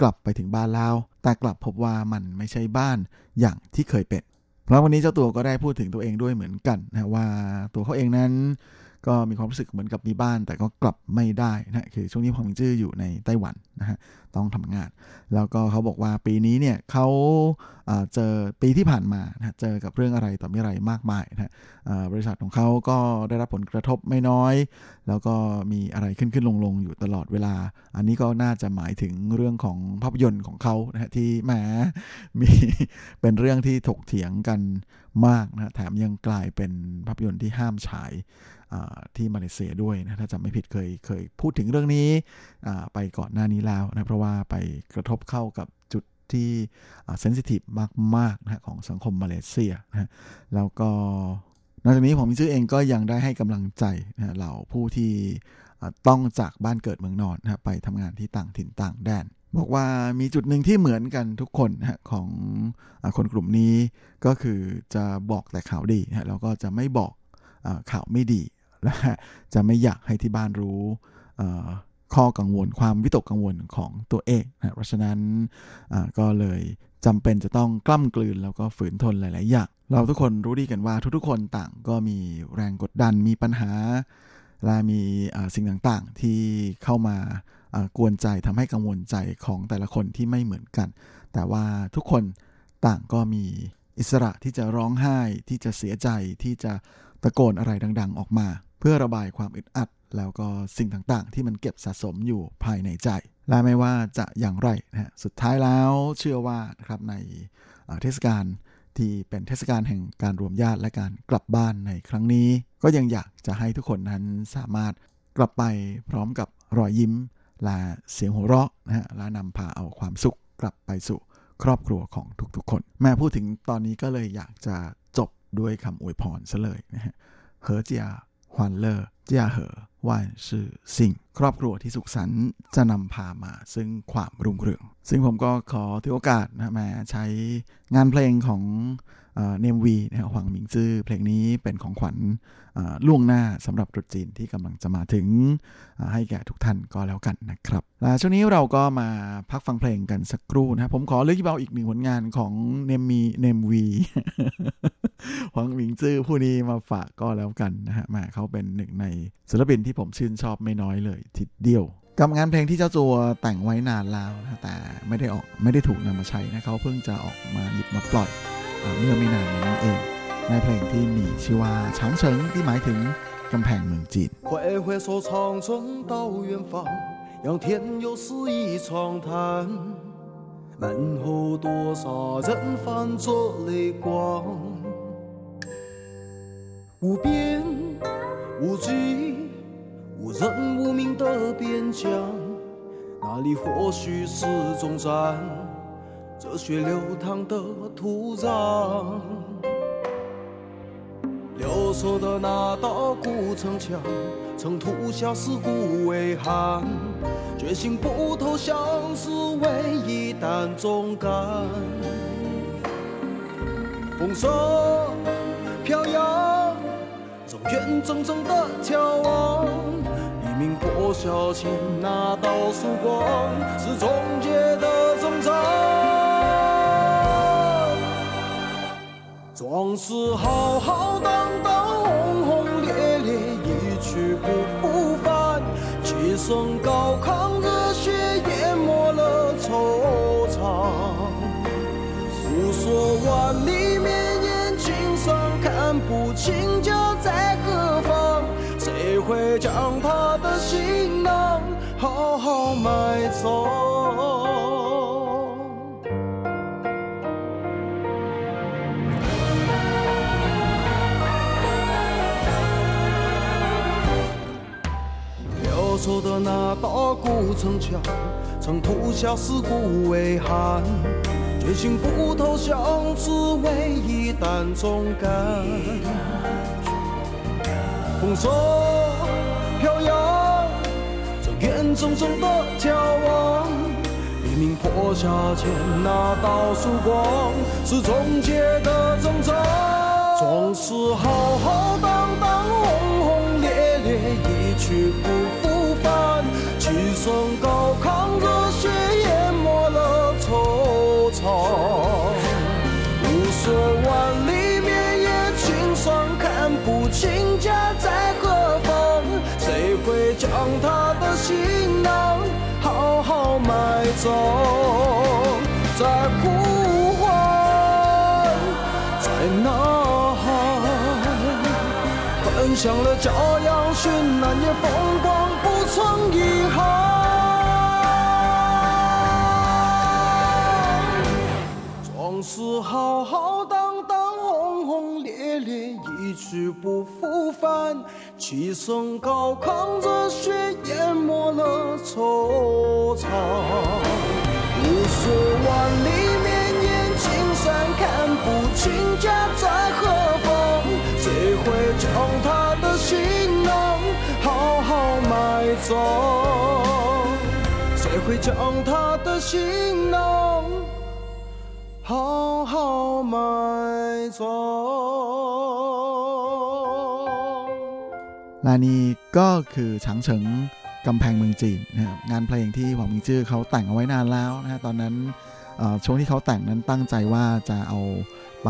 กลับไปถึงบ้านแล้ว แต่กลับพบว่ามันไม่ใช่บ้านอย่างที่เคยเป็น เพราะวันนี้เจ้าตัวก็ได้พูดถึงตัวเองด้วยเหมือนกันนะว่าตัวเขาเองนั้น ก็มีความรู้สึกเหมือนกับมีบ้าน แต่ก็กลับไม่ได้นะคือช่วงนี้พองจื้ออยู่ในไต้หวันนะฮะต้องทำงาน แล้วก็เขาบอกว่าปีนี้เนี่ยเขาเจอปีที่ผ่านมานะเจอกับเรื่องอะไรต่อมีอะไรมากมายนะฮะบริษัทของเขาก็ได้รับผลกระทบไม่น้อย แล้วก็มีอะไรขึ้นขึ้นลงลงอยู่ตลอดเวลา อันนี้ก็น่าจะหมายถึงเรื่องของภาพยนตร์ของเขานะที่แหมมีเป็นเรื่องที่ถกเถียงกันมากนะฮะแถมยังกลายเป็นภาพยนตร์ที่ห้ามฉาย ที่มาเลเซียด้วยนะถ้าจำไม่ผิดเคยเคยพูดถึงเรื่องนี้ไปก่อนหน้านี้แล้วนะเพราะว่าไปกระทบเข้ากับจุดที่เซนซิทีฟมากๆนะของสังคมมาเลเซียนะแล้วก็นอกจากนี้ผมมิชื่อเองก็ยังได้ให้กำลังใจนะเหล่าผู้ที่ต้องจากบ้านเกิดเมืองนอนนะไปทำงานที่ต่างถิ่นต่างแดน บอกว่ามีจุดหนึ่งที่เหมือนกันทุกคนนะของคนกลุ่มนี้ก็คือจะบอกแต่ข่าวดีนะแล้วก็จะไม่บอกข่าวไม่ดี และจะไม่อยากให้ที่บ้านรู้ข้อกังวลความวิตกกังวลของตัวเองนะเพราะฉะนั้นก็เลยจำเป็นจะต้องกล้ำกลืนแล้วก็ฝืนทนหลาย ๆ อย่าง เราทุกคนรู้ดีกันว่าทุก ๆ คนต่างก็มีแรงกดดันมีปัญหา และมีสิ่งต่างๆ ที่เข้ามาอ่ากวนใจทำให้กังวลใจของแต่ละคนที่ไม่เหมือนกัน แต่ว่าทุกคนต่างก็มีอิสระที่จะร้องไห้ที่จะเสียใจที่จะ ตะโกนอะไรดัง ๆ ออกมา เพื่อระบายความอึดอัด แล้วก็สิ่งต่างๆ ที่มันเก็บสะสมอยู่ภายในใจ และไม่ว่าจะอย่างไรนะฮะสุดท้ายแล้วเชื่อว่านะครับในเทศกาลที่เป็นเทศกาลแห่งการรวมญาติและการกลับบ้านในครั้งนี้ ก็ยังอยากจะให้ทุกคนนั้นสามารถกลับไปพร้อมกับรอยยิ้มและเสียงหัวเราะนะฮะและนำพาเอาความสุขกลับไปสู่ครอบครัวของทุกๆ คน แม่พูดถึงตอนนี้ก็เลยอยากจะ ด้วยคำอวยพรซะเลยนะฮะเหอเจียฮวันเลอเจียเหอว่านชื่อสิ่ง ครอบครัวที่สุขสันต์จะนำพามาซึ่งความรุ่งเรือง ซึ่งผมก็ขอถือโอกาสนะมาใช้งานเพลงของ เนมวีนะฮะหวังหมิงจื้อเพลงนี้เป็นของขวัญล่วงหน้าสำหรับตรุษจีนที่กำลังจะมาถึงให้แก่ทุกท่านก็แล้วกันนะครับและช่วงนี้เราก็มาพักฟังเพลงกันสักครู่นะครับผมขอเลือกที่เบาอีกหนึ่งผลงานของเนมมีเนมวีหวังหมิงจื้อผู้นี้มาฝากก็แล้วกันนะฮะมาเขาเป็นหนึ่งในศิลปินที่ผมชื่นชอบไม่น้อยเลยทีเดียวกับงานเพลงที่เจ้าตัวแต่งไว้นานแล้วนะแต่ไม่ได้ออกไม่ได้ถูกนำมาใช้นะเขาเพิ่งจะออกมาหยิบมาปล่อย เมื่อไม่นานมานี้เอง ในเพลงที่มีชื่อว่าช้างเฉิงที่หมายถึงกำแพงเมืองจีน 挥挥手唱钟到远方，让天有诗意长谈。门后多少人泛着泪光，无边无际、无人无名的边疆，那里或许是种战， 热血流淌的土壤。留守的那道古城墙，曾吐下尸骨为寒，决心不投降是唯一担重担。风霜飘扬，让远铮铮的眺望。黎明破晓前那道曙光，是终结的征兆。壮士浩浩荡荡，轰轰烈烈，一去不复返。几声高亢，热血淹没了惆怅。诉说万里绵延，青山看不清家在何方。谁会将他的行囊好好埋葬？守的那道古城墙，曾吐下尸骨为寒，决心不投降是唯一担重担。风霜飘扬，这远铮铮的眺望。黎明破晓前那道曙光，是终结的征兆。壮士浩浩荡荡，轰轰烈烈，一去不看不清家在何方。谁会将他的行囊好好埋葬？在呼唤，在呐喊，奔向了骄阳绚烂也风光，不曾遗憾。壮士浩浩去不复返。气声高亢，热血淹没了惆怅。无数万里绵延，青山看不清家在何方。谁会将他的行囊好好埋葬？谁会将他的行囊好好埋葬？ และนี่ก็คือฉางเฉิงกำแพงเมืองจีนนะครับงานเพลงที่หวังมิงจื้อเขาแต่งเอาไว้นานแล้วนะฮะตอนนั้นช่วงที่เขาแต่งนั้นตั้งใจว่าจะเอาไป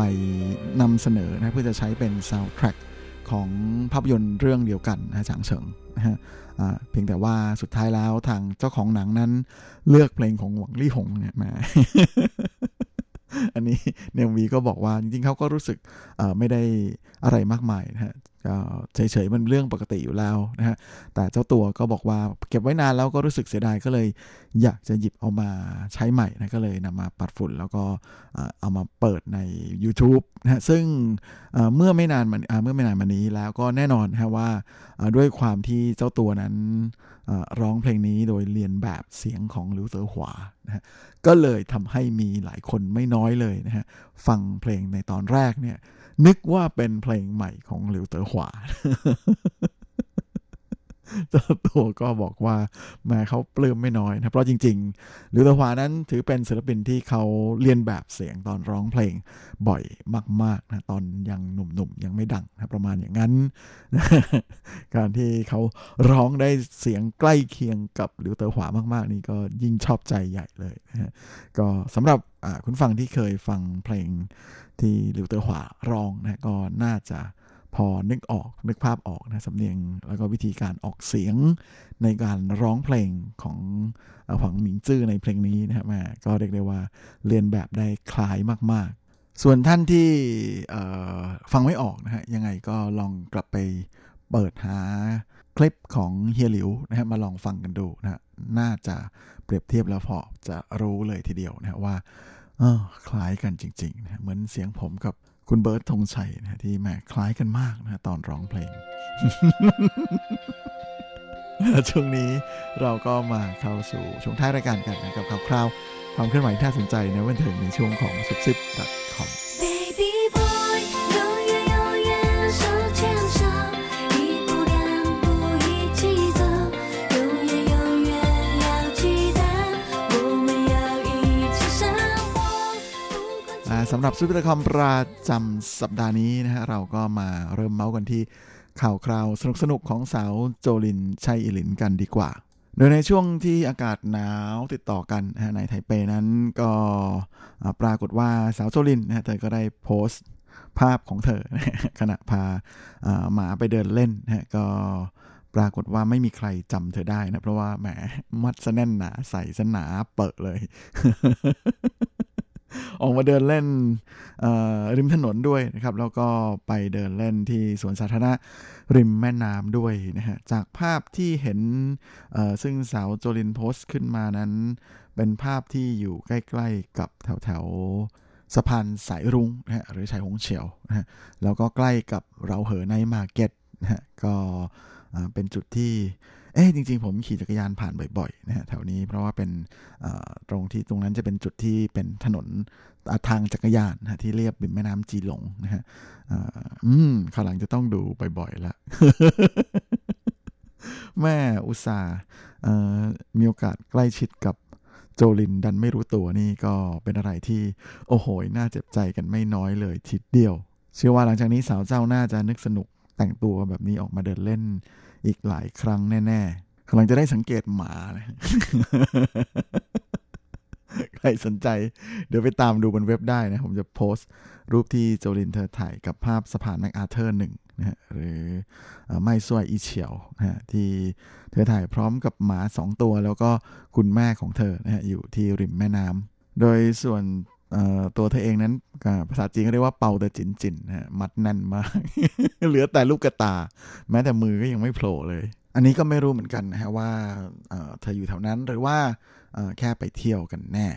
นำเสนอนะเพื่อจะใช้เป็นซาวด์แทร็กของภาพยนตร์เรื่องเดียวกันนะฉางเฉิงนะฮะเพียงแต่ว่าสุดท้ายแล้วทางเจ้าของหนังนั้นเลือกเพลงของหวังลี่หงเนี่ยมา อันนี้เนววีก็บอกว่าจริงๆเขาก็รู้สึกไม่ได้อะไรมากมายนะฮะ ก็เฉยๆมันเรื่องปกติอยู่แล้วนะฮะแต่เจ้าตัวก็บอกว่าเก็บไว้นานแล้วก็รู้สึกเสียดายก็เลย อยากจะหยิบเอามาใช้ใหม่นะก็เลยนำมาปัดฝุ่น แล้วก็เอามาเปิดใน YouTube นะฮะซึ่งเมื่อไม่นานมาอ่าเมื่อไม่นานมานี้แล้วก็แน่นอนนะฮะว่าด้วยความที่เจ้าตัวนั้นร้องเพลงนี้โดยเรียนแบบเสียงของลิวเต๋อหวานะฮะก็เลยทำให้มีหลายคนไม่น้อยเลยนะฮะฟังเพลงในตอนแรกเนี่ย นึกว่าเป็นเพลงใหม่ของหลิวเต๋อหวาเจ้าตัวก็บอกว่าแม่เขาปลื้มไม่น้อยนะเพราะจริงๆหลิวเต๋อหวานั้นถือเป็นศิลปินที่เขาเรียนแบบเสียงตอนร้องเพลงบ่อยมากๆนะตอนยังหนุ่มๆ ยังไม่ดังนะประมาณอย่างนั้น การที่เขาร้องได้เสียงใกล้เคียงกับหลิวเต๋อหวามาก ๆ นี่ก็ยิ่งชอบใจใหญ่เลยนะก็สำหรับ คุณฟังที่เคยฟังเพลงที่หลิวเตอร์หวาร้องนะก็น่าจะพอนึกออกนึกภาพออกนะสำเนียงแล้วก็วิธีการออกเสียงในการร้องเพลงของผ่อหวังหมิงจื้อในเพลงนี้นะครับก็เรียกได้ว่าเรียนแบบได้คล้ายมาก ๆ ส่วนท่านที่ฟังไม่ออกนะฮะยังไงก็ลองกลับไปเปิดหาคลิปของเฮียหลิวนะฮะมาลองฟังกันดูนะฮะ น่าจะเปรียบเทียบแล้วพอจะรู้เลยทีเดียวนะฮะว่าออคล้ายกันจริงๆนะเหมือนเสียงผมกับคุณเบิร์ตธงชัยนะที่แหมคล้ายกันมากนะตอนร้องเพลงและช่วงนี้เราก็มาเข้าสู่ช่วงท้ายรายการกันนะครับคร่าวๆความเคลื่อนไหวที่น่าสนใจในวันถึงในช่วงของ s i p s i p c o m Baby boy， สำหรับซูเปอร์คอมประจำสัปดาห์นี้นะฮะเราก็มาเริ่มเมาท์กันที่ข่าวคราวสนุกๆของสาวโจลินไช่อีหลินกันดีกว่า โดยในช่วงที่อากาศหนาวติดต่อกันนะในไทเปนั้นก็ปรากฏว่าสาวโจลินนะเธอก็ได้โพสต์ภาพของเธอขณะพาหมาไปเดินเล่นนะก็ปรากฏว่าไม่มีใครจำเธอได้นะ เพราะว่าแหมมัดซะแน่นหนาใส่ซะหนาเปิดเลย ออกมาเดินเล่นริมถนนด้วยนะครับ แล้วก็ไปเดินเล่นที่สวนสาธารณะริมแม่น้ำด้วยนะฮะ จากภาพที่เห็นซึ่งสาวโจลินโพสต์ขึ้นมานั้น เป็นภาพที่อยู่ใกล้ๆกับแถวๆสะพานสายรุ้งนะฮะหรือชายหงเฉียวนะฮะ แล้วก็ใกล้กับเราเหอในมาร์เก็ตนะฮะ ก็เป็นจุดที่ เอ๊ะจริง ๆ ผมขี่จักรยานผ่านบ่อยๆนะฮะแถวนี้เพราะว่าเป็นตรงที่ตรงนั้นจะเป็นจุดที่เป็นถนนทางจักรยานนะที่เรียบริมแม่น้ำจีหลงนะฮะอืมข้างหลังจะต้องดูบ่อยๆละแม่อุตส่าห์มีโอกาสใกล้ชิดกับโจลินดันไม่รู้ตัวนี่ก็เป็นอะไรที่โอ้โห น่าเจ็บใจกันไม่น้อยเลยทีเดียว เชื่อว่าหลังจากนี้สาวเจ้าน่าจะนึกสนุกแต่งตัวแบบนี้ออกมาเดินเล่น อีกหลายครั้งแน่ๆกำลังจะได้สังเกตหมานะใครสนใจ เดี๋ยวไปตามดูบนเว็บได้นะ ผมจะโพสต์ รูปที่โจลินเธอถ่ายกับภาพสะพานแมคอาเธอร์หนึ่งนะฮะหรือไม่ซวยอีเฉียวนะฮะที่เธอถ่ายพร้อมกับหมาสองตัว แล้วก็คุณแม่ของเธอนะฮะอยู่ที่ริมแม่น้ำโดยส่วน ตัวเธอเองนั้นภาษาจีนเรียกว่าเป่าเดจินจินนะฮะมัดแน่นมาก เหลือแต่ลูกกระตา แม้แต่มือก็ยังไม่โผล่เลย อันนี้ก็ไม่รู้เหมือนกันนะฮะว่าเธออยู่แถวนั้นหรือว่าแค่ไปเที่ยวกันแน่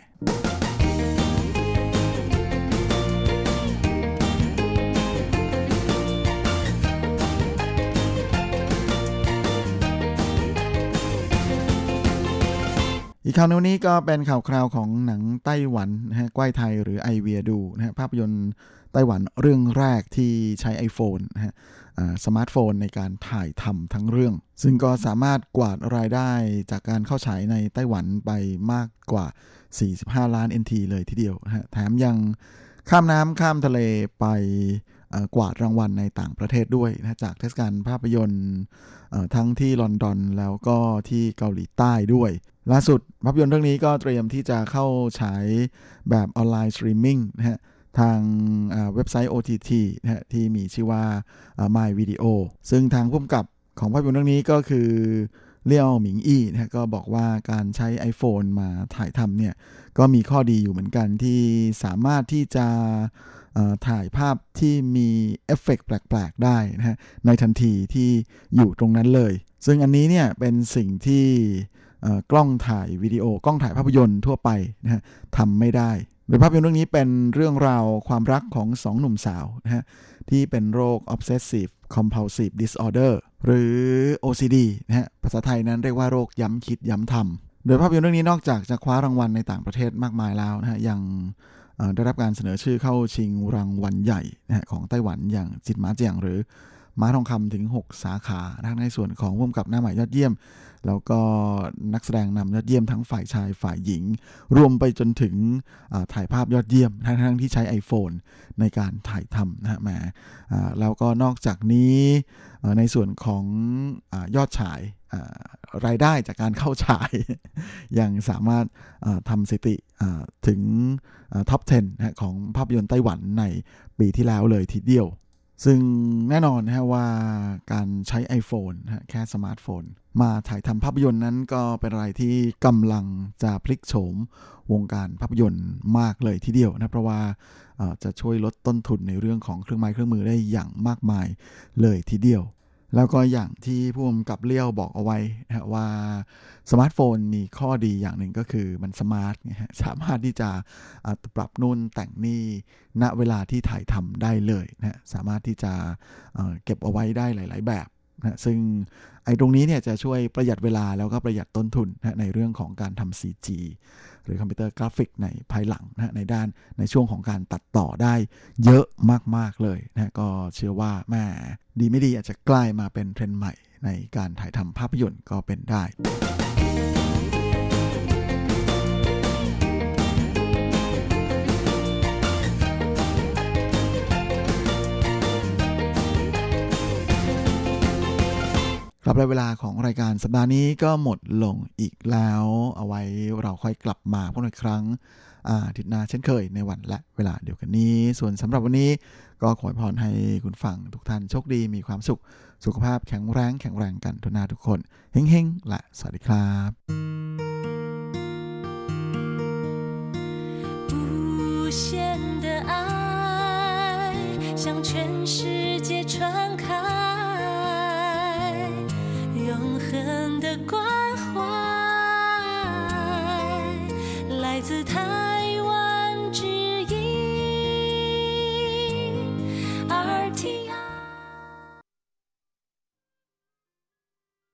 อีกข่าวหนึงวันนี้ก็เป็นข่าวคราวของหนังไต้หวันนะฮะก้อยไทยหรือไอเวียดูนะฮะภาพยนตร์ไต้หวันเรื่องแรกที่ใช้ iPhone นะฮะอ่าสมาร์ทโฟนในการถ่ายทำทั้งเรื่อง ซึ่งก็สามารถกวาดรายได้จากการเข้าฉายในไต้หวันไปมากกว่า 45 ล้าน NT เลยทีเดียวนะฮะแถมยังข้ามน้ำข้ามทะเลไป กวาดรางวัลในต่างประเทศด้วยนะจากเทศกาลภาพยนตร์ทั้งที่ลอนดอนแล้วก็ที่เกาหลีใต้ด้วยล่าสุดภาพยนตร์เรื่องนี้ก็เตรียมที่จะเข้าฉายแบบ online streaming นะฮะทางเว็บไซต์ OTT นะฮะที่มีชื่อว่าอ่า My Video ซึ่งทางผู้กำกับของภาพยนตร์เรื่องนี้ก็คือเลี่ยวหมิงอี้นะฮะก็บอกว่าการใช้ iPhone มาถ่ายทำเนี่ย ก็มีข้อดีอยู่เหมือนกันที่สามารถที่จะ ถ่ายภาพที่มีเอฟเฟกต์แปลก ๆ ได้นะฮะในทันทีที่อยู่ตรงนั้นเลย ซึ่งอันนี้เนี่ยเป็นสิ่งที่กล้องถ่ายวิดีโอกล้องถ่ายภาพยนตร์ทั่วไปนะฮะทำไม่ได้โดยภาพยนตร์เรื่องนี้เป็นเรื่องราวความรักของสองหนุ่มสาวนะฮะที่เป็นโรค obsessive compulsive disorder หรือ OCD นะฮะภาษาไทยนั้นเรียกว่าโรคย้ำคิดย้ำทำโดยภาพยนตร์เรื่องนี้นอกจากจะคว้ารางวัลในต่างประเทศมากมายแล้วนะฮะยัง ได้รับการเสนอชื่อเข้าชิงรางวัลใหญ่ของไต้หวันอย่างจิตหมาเจียงหรือม้าทองคำถึง 6 สาขาทั้งในส่วนของร่วมกับหน้าใหม่ยอดเยี่ยม แล้วก็นักแสดงนำยอดเยี่ยมทั้งฝ่ายชายฝ่ายหญิง รวมไปจนถึงถ่ายภาพยอดเยี่ยมทั้งทั้งที่ใช้ iPhone ในการถ่ายทำนะฮะแหมาแล้วก็นอกจากนี้ในส่วนของอยอดฉายรายได้จากการเข้าฉาย ยังสามารถทำสถิติถึงท็อป 10 ของภาพยนตร์ไต้หวันในปีที่แล้วเลยทีเดียว ซึ่งแน่นอนนะฮะว่าการใช้ iPhone นะแค่สมาร์ทโฟน มาถ่ายทำภาพยนตร์นั้นก็เป็นอะไรที่กำลังจะพลิกโฉมวงการภาพยนตร์มากเลยทีเดียวนะเพราะว่าจะช่วยลดต้นทุนในเรื่องของเครื่องไม้เครื่องมือได้อย่างมากมายเลยทีเดียว แล้วก็อย่างที่ผู้กำกับเลี้ยวบอกเอาไว้นะว่าสมาร์ทโฟนมีข้อดีอย่างหนึ่งก็คือมัน smart ไงฮะสามารถที่จะปรับนู่นแต่งนี่ณเวลาที่ถ่ายทำได้เลยนะฮะสามารถที่จะเก็บเอาไว้ได้หลาย ๆ แบบนะฮะซึ่งไอ้ตรงนี้เนี่ยจะช่วยประหยัดเวลาแล้วก็ประหยัดต้นทุนนะในเรื่องของการทำ CG หรือคอมพิวเตอร์กราฟิกในภายหลังนะฮะในด้านในช่วงของการตัดต่อได้เยอะมาก ๆ เลยนะฮะก็เชื่อว่าแม่ดีไม่ดีอาจจะกลายมาเป็นเทรนด์ใหม่ในการถ่ายทำภาพยนตร์ก็เป็นได้ ลับได้เวลาของรายการสัปดาห์นี้ก็หมดลงอีกแล้ว เอาไว้เราค่อยกลับมาพบกันอีกครั้งอาทิตย์หน้าเช่นเคยในวันและเวลาเดียวกันนี้ ส่วนสำหรับวันนี้ก็ขอพรให้คุณฟังทุกท่านโชคดีมีความสุข สุขภาพแข็งแรงแข็งแรงกันทุกนาทุกคนเฮ้งๆ และสวัสดีครับ 无限的爱向全世界传开， 的关怀来自他。